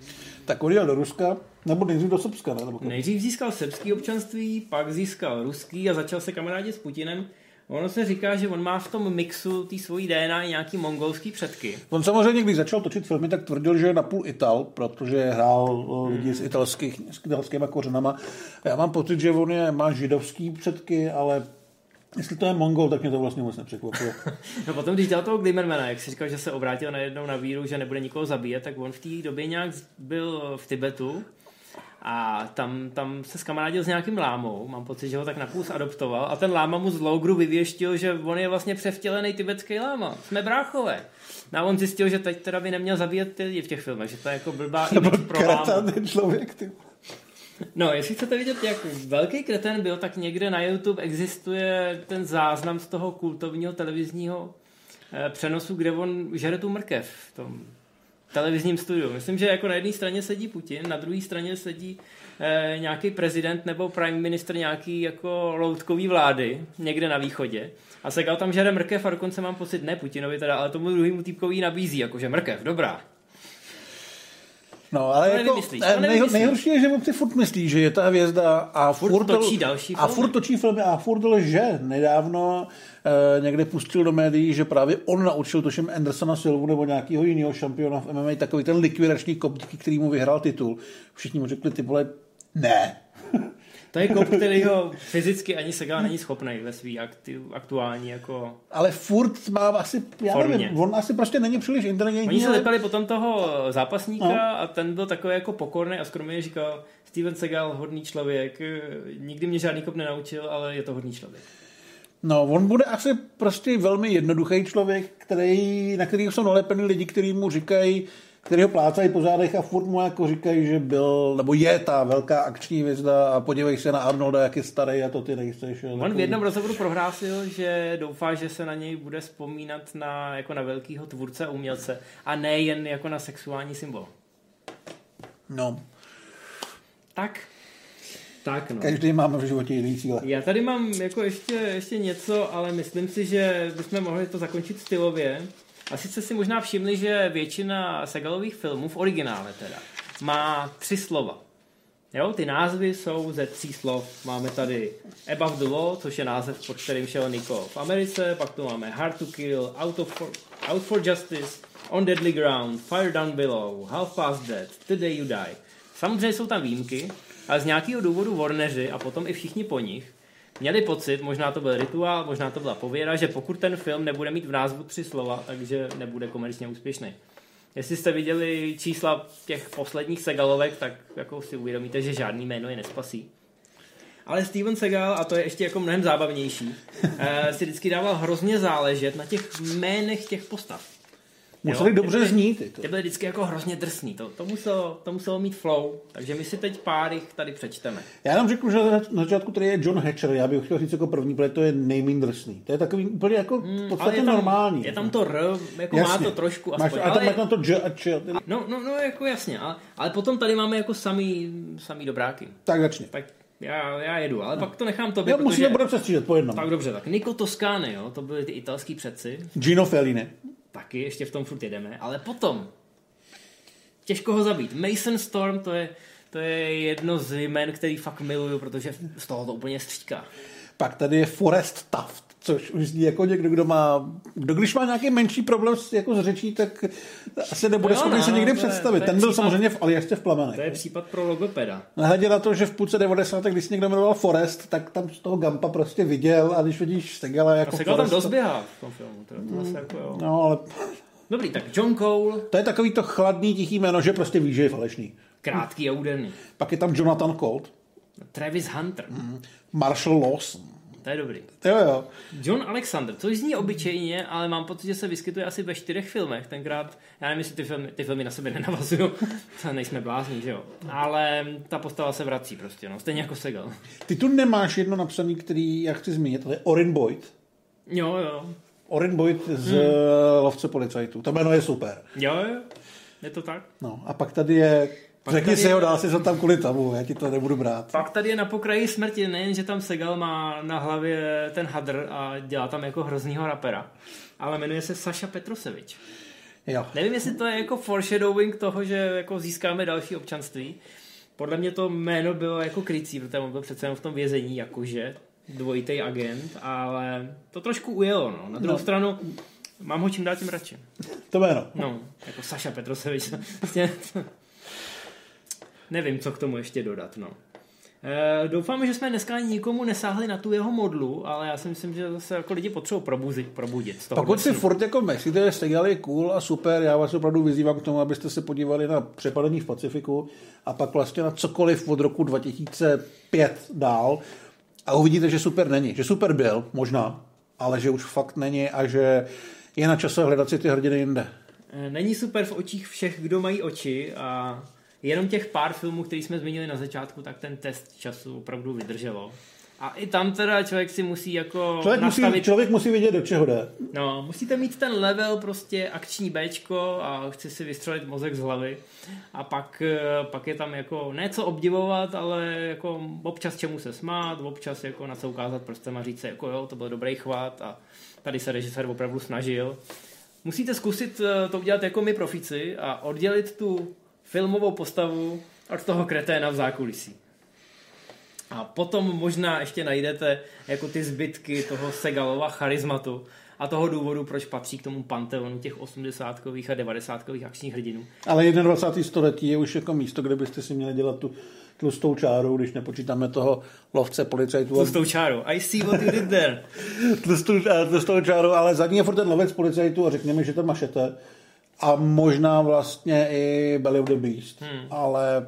Tak odjel do Ruska, nebo nejdřív do Srbska, ne? Nebo Nejdřív získal srbský občanství, pak získal ruský a začal se kamarádit s Putinem. Ono se říká, že on má v tom mixu té svojí DNA i nějaký mongolský předky. On samozřejmě, když začal točit filmy, tak tvrdil, že je napůl Ital, protože hrál eh, lidi s, italských, s italskýma kořenama. Já mám pocit, že on je, má židovský předky, ale jestli to je Mongol, tak mě to vlastně moc nepřekvapilo. No potom, když dělal toho Glimmermana, jak si říkal, že se obrátil najednou na víru, že nebude nikoho zabíjet, tak on v té době nějak byl v Tibetu a tam, tam se skamarádil s nějakým lámou, mám pocit, že ho tak napůl adoptoval a ten láma mu z logru vyvěštil, že on je vlastně převtělený tibetský láma. Jsme bráchové. No a on zjistil, že teď teda by neměl zabíjet ty lidi v těch filmech, že to je jako blbá image pro ten člověk, ty. No, jestli chcete vidět, jak velký kreten byl, tak někde na YouTube existuje ten záznam z toho kultovního televizního eh, přenosu, kde on žere tu mrkev v tom televizním studiu. Myslím, že jako na jedné straně sedí Putin, na druhé straně sedí eh, nějaký prezident nebo prime minister nějaký jako loutkový vlády někde na východě. A Segal tam žere mrkev a dokonce mám pocit, ne Putinovi teda, ale tomu druhému týpkovi nabízí, jakože mrkev, dobrá. No, ale To jako, to eh, nej, nevymyslíš. nejhorší je, že on si furt myslí, že je ta hvězda a furt, točí další a filmy. furt točí filmy a furt lže. Nedávno někde pustil do médií, že právě on naučil tuším Andersona Silvu nebo nějakého jiného šampiona v MMA takový ten likvidační kop, díky který mu vyhrál titul. Všichni mu řekli, ty vole, ne. To je kop, který ho fyzicky ani Segal není schopný ve svý aktiv, aktuální jako... Ale furt má asi, já Formě. nevím, on asi prostě není příliš Oni inteligentní. se ale- lepili potom toho zápasníka No. a ten byl takový jako pokorný a skromně říkal Steven Segal, hodný člověk, eh, nikdy mě žádný kop nenaučil, ale je to hodný člověk. No, on bude asi prostě velmi jednoduchý člověk, který, na kterého jsou nalepeny lidi, kteří mu říkají, který ho plácají po zádech a furt mu jako říkají, že byl, nebo je ta velká akční hvězda a podívej se na Arnolda, jak je starý a to ty nejseš. On v takový. jednom rozhovoru prohlásil, že doufá, že se na něj bude vzpomínat na, jako na velkého tvůrce a umělce a ne jen jako na sexuální symbol. No, Tak. Tak no. každý máme v životě jiný cíle. Já tady mám jako ještě, ještě něco, ale myslím si, že bychom mohli to zakončit stylově. A sice si možná všimli, že většina Segalových filmů v originále teda má tři slova. Jo, ty názvy jsou ze tří slov. Máme tady Above the Law, což je název, pod kterým šel Nico v Americe, pak tu máme Hard to Kill, Out, of for, Out for Justice, On Deadly Ground, Fire Down Below, Half Past Dead, The Day You Die. Samozřejmě jsou tam výjimky, ale z nějakého důvodu Warneri a potom i všichni po nich měli pocit, možná to byl rituál, možná to byla pověra, že pokud ten film nebude mít v názvu tři slova, takže nebude komerčně úspěšný. Jestli jste viděli čísla těch posledních Segalovek, tak jako si uvědomíte, že žádný jméno je nespasí. Ale Steven Segal, a to je ještě jako mnohem zábavnější, eh, si vždycky dával hrozně záležet na těch jménech těch postav. Museli Jo, dobře ty byly- znít. Jako. Ty byly vždycky jako hrozně drsný, to, to, muselo, to muselo mít flow, takže my si teď pár jich tady přečteme. Já jenom řeknu, že na na začátku tady je John Hatcher, já bych chtěl říct jako první, protože to je nejméně drsný. To je takový úplně jako v Hmm, Ale podstatě je tam, normální. je tam to R, jako má to trošku Máš, aspoň, a tam ale, máš tam to J a Č. no, no, no, jako jasně, ale, ale potom tady máme jako samý, samý dobráky. Tak začni. Tak já, já jedu, ale pak to nechám tobě, Jo, protože... musíme budeme přestřílet po jednom. Tak dobře, tak Nico Toscane, jo, to byli ty italský předci, Gino Fellini. Taky ještě v tom furt jedeme, ale potom, těžko ho zabít. Mason Storm, to je, to je jedno z jmen, který fakt miluju, protože z toho to úplně stříká. Pak tady je Forrest Taft, což už zní jako někdo, kdo má, kdo když má nějaký menší problém s, jako s řečí, tak asi nebude No schopný no, se no, někdy to je- představit. to Ten byl případ- samozřejmě v Aljašce v plamenech. To je případ pro logopeda. Nehledě na to, že v půlce 90. když se někdo jmenoval Forrest, tak tam z toho Gampa prostě viděl a když vidíš Segala A jako Segal tam Forrest- dost běhá v tom filmu. To, to zase jako jo. No, ale Dobrý, tak John Cole, to je takový to chladný, tichý jméno, že prostě víš, že je falešný. krátký a úderný. Pak je tam Jonathan Colt, Travis Hunter, Marshall Lawson. To je dobrý. Jo, jo. John Alexander, což zní obyčejně, ale mám pocit, že se vyskytuje asi ve čtyřech filmech. Tenkrát, já nevím, jestli ty filmy, ty filmy na sebe nenavazují, to nejsme blázni, že jo. Ale ta postava se vrací prostě, no. Stejně jako Segal. Ty tu nemáš jedno napsaný, který já chci zmínit, to je Orin Boyd. Jo, jo. Orin Boyd z Hmm. hmm. Lovce policajtů. To jméno je super. Jo, jo. Je to tak? No, a pak tady je, Pak řekni tady si ho, dál si to tam kvůli tomu, já ti to nebudu brát. Pak tady je na pokraji smrti, nejen, že tam Segal má na hlavě ten hadr a dělá tam jako hroznýho rapera, ale jmenuje se Saša Petrosevič. Jo. Nevím, jestli to je jako foreshadowing toho, že jako získáme další občanství. Podle mě to jméno bylo jako krycí, protože on byl přece jenom v tom vězení, jakože dvojitý agent, ale to trošku ujelo. No. Na druhou No. stranu mám ho čím dál tím radši. To jméno. No, jako Saša Petrosevič. Nevím, co k tomu ještě dodat. No. E, doufám, že jsme dneska ani nikomu nesáhli na tu jeho modlu, ale já si myslím, že zase jako lidi potřebují probudit, probudit z toho. Pokud si furt jako myslíte, že Segal je cool a super, já vás opravdu vyzývám k tomu, abyste se podívali na přepadení v Pacifiku a pak vlastně na cokoliv od roku 2005 dál a uvidíte, že super není. Že super byl, možná, ale že už fakt není a že je na čase hledat si ty hrdiny jinde. E, Není super v očích všech, kdo mají oči a jenom těch pár filmů, který jsme zmínili na začátku, tak ten test času opravdu vydrželo. A i tam teda člověk si musí jako Člověk musí, nastavit... člověk musí vědět, do čeho jde. No, musíte mít ten level prostě akční Bčko a chci si vystřelit mozek z hlavy a pak, eh, pak je tam jako ne co obdivovat, ale jako občas čemu se smát, občas jako na co ukázat prstem a říct si jako jo, to byl dobrý chvat a tady se režisér opravdu snažil. Musíte zkusit eh, to udělat jako my profici a oddělit tu filmovou postavu od toho kreténa v zákulisí. A potom možná ještě najdete jako ty zbytky toho Segalova charizmatu a toho důvodu, proč patří k tomu panteonu těch 80 a 90 akčních hrdinů. Ale 21. století je už jako místo, kde byste si měli dělat tu tlustou čáru, když nepočítáme toho lovce policajtů. Tlustou čáru. I see what you did there. tlustou, eh, tlustou čáru, ale zadní je furt ten lovec policajtů a řekněme, že to mašete. A možná vlastně i Belly of the Beast. Hmm. Ale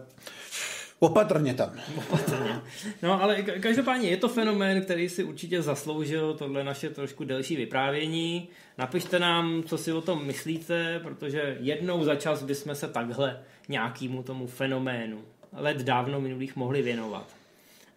opatrně tam. Opatrně. No ale ka- každopádně je to fenomén, který si určitě zasloužil tohle naše trošku delší vyprávění. Napište nám, co si o tom myslíte, protože jednou za čas bychom se takhle nějakému tomu fenoménu let dávno minulých mohli věnovat.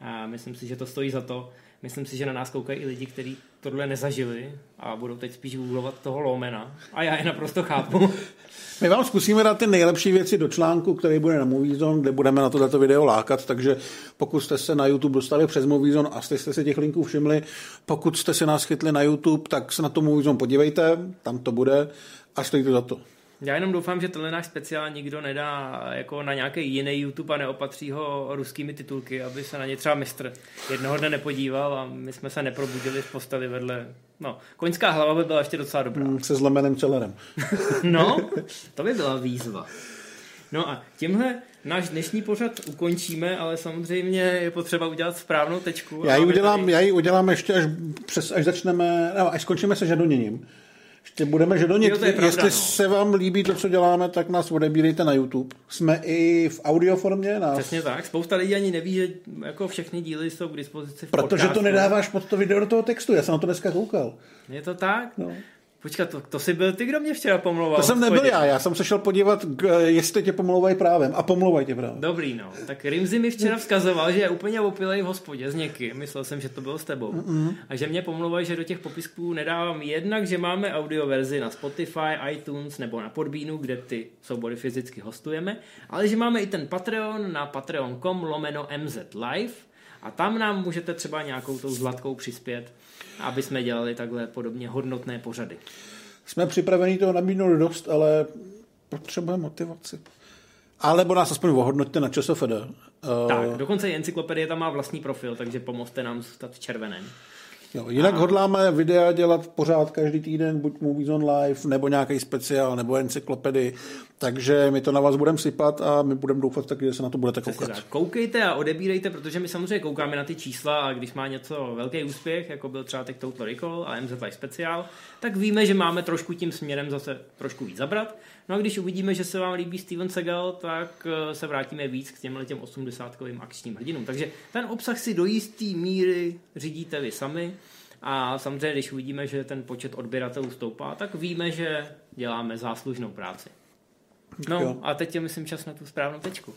A myslím si, že to stojí za to. Myslím si, že na nás koukají i lidi, kteří tohle nezažili a budou teď spíš googlovat toho Lomena. A já je naprosto chápu. My vám zkusíme dát ty nejlepší věci do článku, který bude na Moviezone, kde budeme na tohleto video lákat, takže pokud jste se na YouTube dostali přes Moviezone a jste, jste si těch linků všimli, pokud jste si nás chytli na YouTube, tak se na to Moviezone podívejte, tam to bude a stojí to za to. Já jenom doufám, že tenhle náš speciál nikdo nedá jako na nějaký jiný YouTube a neopatří ho ruskými titulky, aby se na ně třeba mistr jednoho dne nepodíval a my jsme se neprobudili v posteli vedle. No, koňská hlava by byla ještě docela dobrá. Mm, Se zlomeným celerem. No, to by byla výzva. No a tímhle náš dnešní pořad ukončíme, ale samozřejmě je potřeba udělat správnou tečku. Já ji udělám, tady- já ji udělám ještě, až, přes, až začneme, no, až skončíme se žadoněním. Ještě budeme žadonit. Jo, to je pravda, Jestli no. se vám líbí to, co děláme, tak nás odebírejte na YouTube. Jsme i v audioformě. Nás, Přesně tak. Spousta lidí ani neví, že jako všechny díly jsou k dispozici v protože to podcastu. nedáváš pod to video do toho textu. Já jsem na to dneska koukal. Je to tak? No. Počkat, to, to jsi byl ty, kdo mě včera pomlouval. To jsem nebyl já, já jsem se šel podívat, k- jestli tě pomlouvají právem. A pomlouvají tě právem. Dobrý, no. Tak Rimzi mi včera vzkazoval, že je úplně opilej v hospodě s někým. Myslel jsem, že to byl s tebou. Mm-hmm. A že mě pomlouvají, že do těch popisků nedávám jednak, že máme audio verzi na Spotify, iTunes nebo na Podbeanu, kde ty soubory fyzicky hostujeme, ale že máme i ten Patreon na patreon.com lomeno MZ Live a tam nám můžete třeba nějakou tou zlatkou přispět, aby jsme dělali takhle podobně hodnotné pořady. Jsme připraveni toho nabídnout dost, ale potřebujeme motivaci. Alebo nás aspoň ohodnoťte na ČSFD. Uh, Tak, dokonce i encyklopedie tam má vlastní profil, takže pomozte nám zůstat v červeném. Jo, jinak a... hodláme videa dělat pořád každý týden, buď Movies on Live, nebo nějaký speciál, nebo encyklopedii, takže my to na vás budeme sypat a my budeme doufat taky, že se na to budete koukat. tak. Koukejte a odebírejte, protože my samozřejmě koukáme na ty čísla a když má něco velký úspěch, jako byl třeba teď Total Recall a MZ Live speciál, tak víme, že máme trošku tím směrem zase trošku víc zabrat. No a když uvidíme, že se vám líbí Steven Seagal, tak eh, se vrátíme víc k těmhle těm 80-kovým akčním hrdinům. Takže ten obsah si do jisté míry řídíte vy sami. A samozřejmě, když uvidíme, že ten počet odběratelů stoupá, tak víme, že děláme záslužnou práci. Jo. No a teď je, myslím, čas na tu správnou tečku.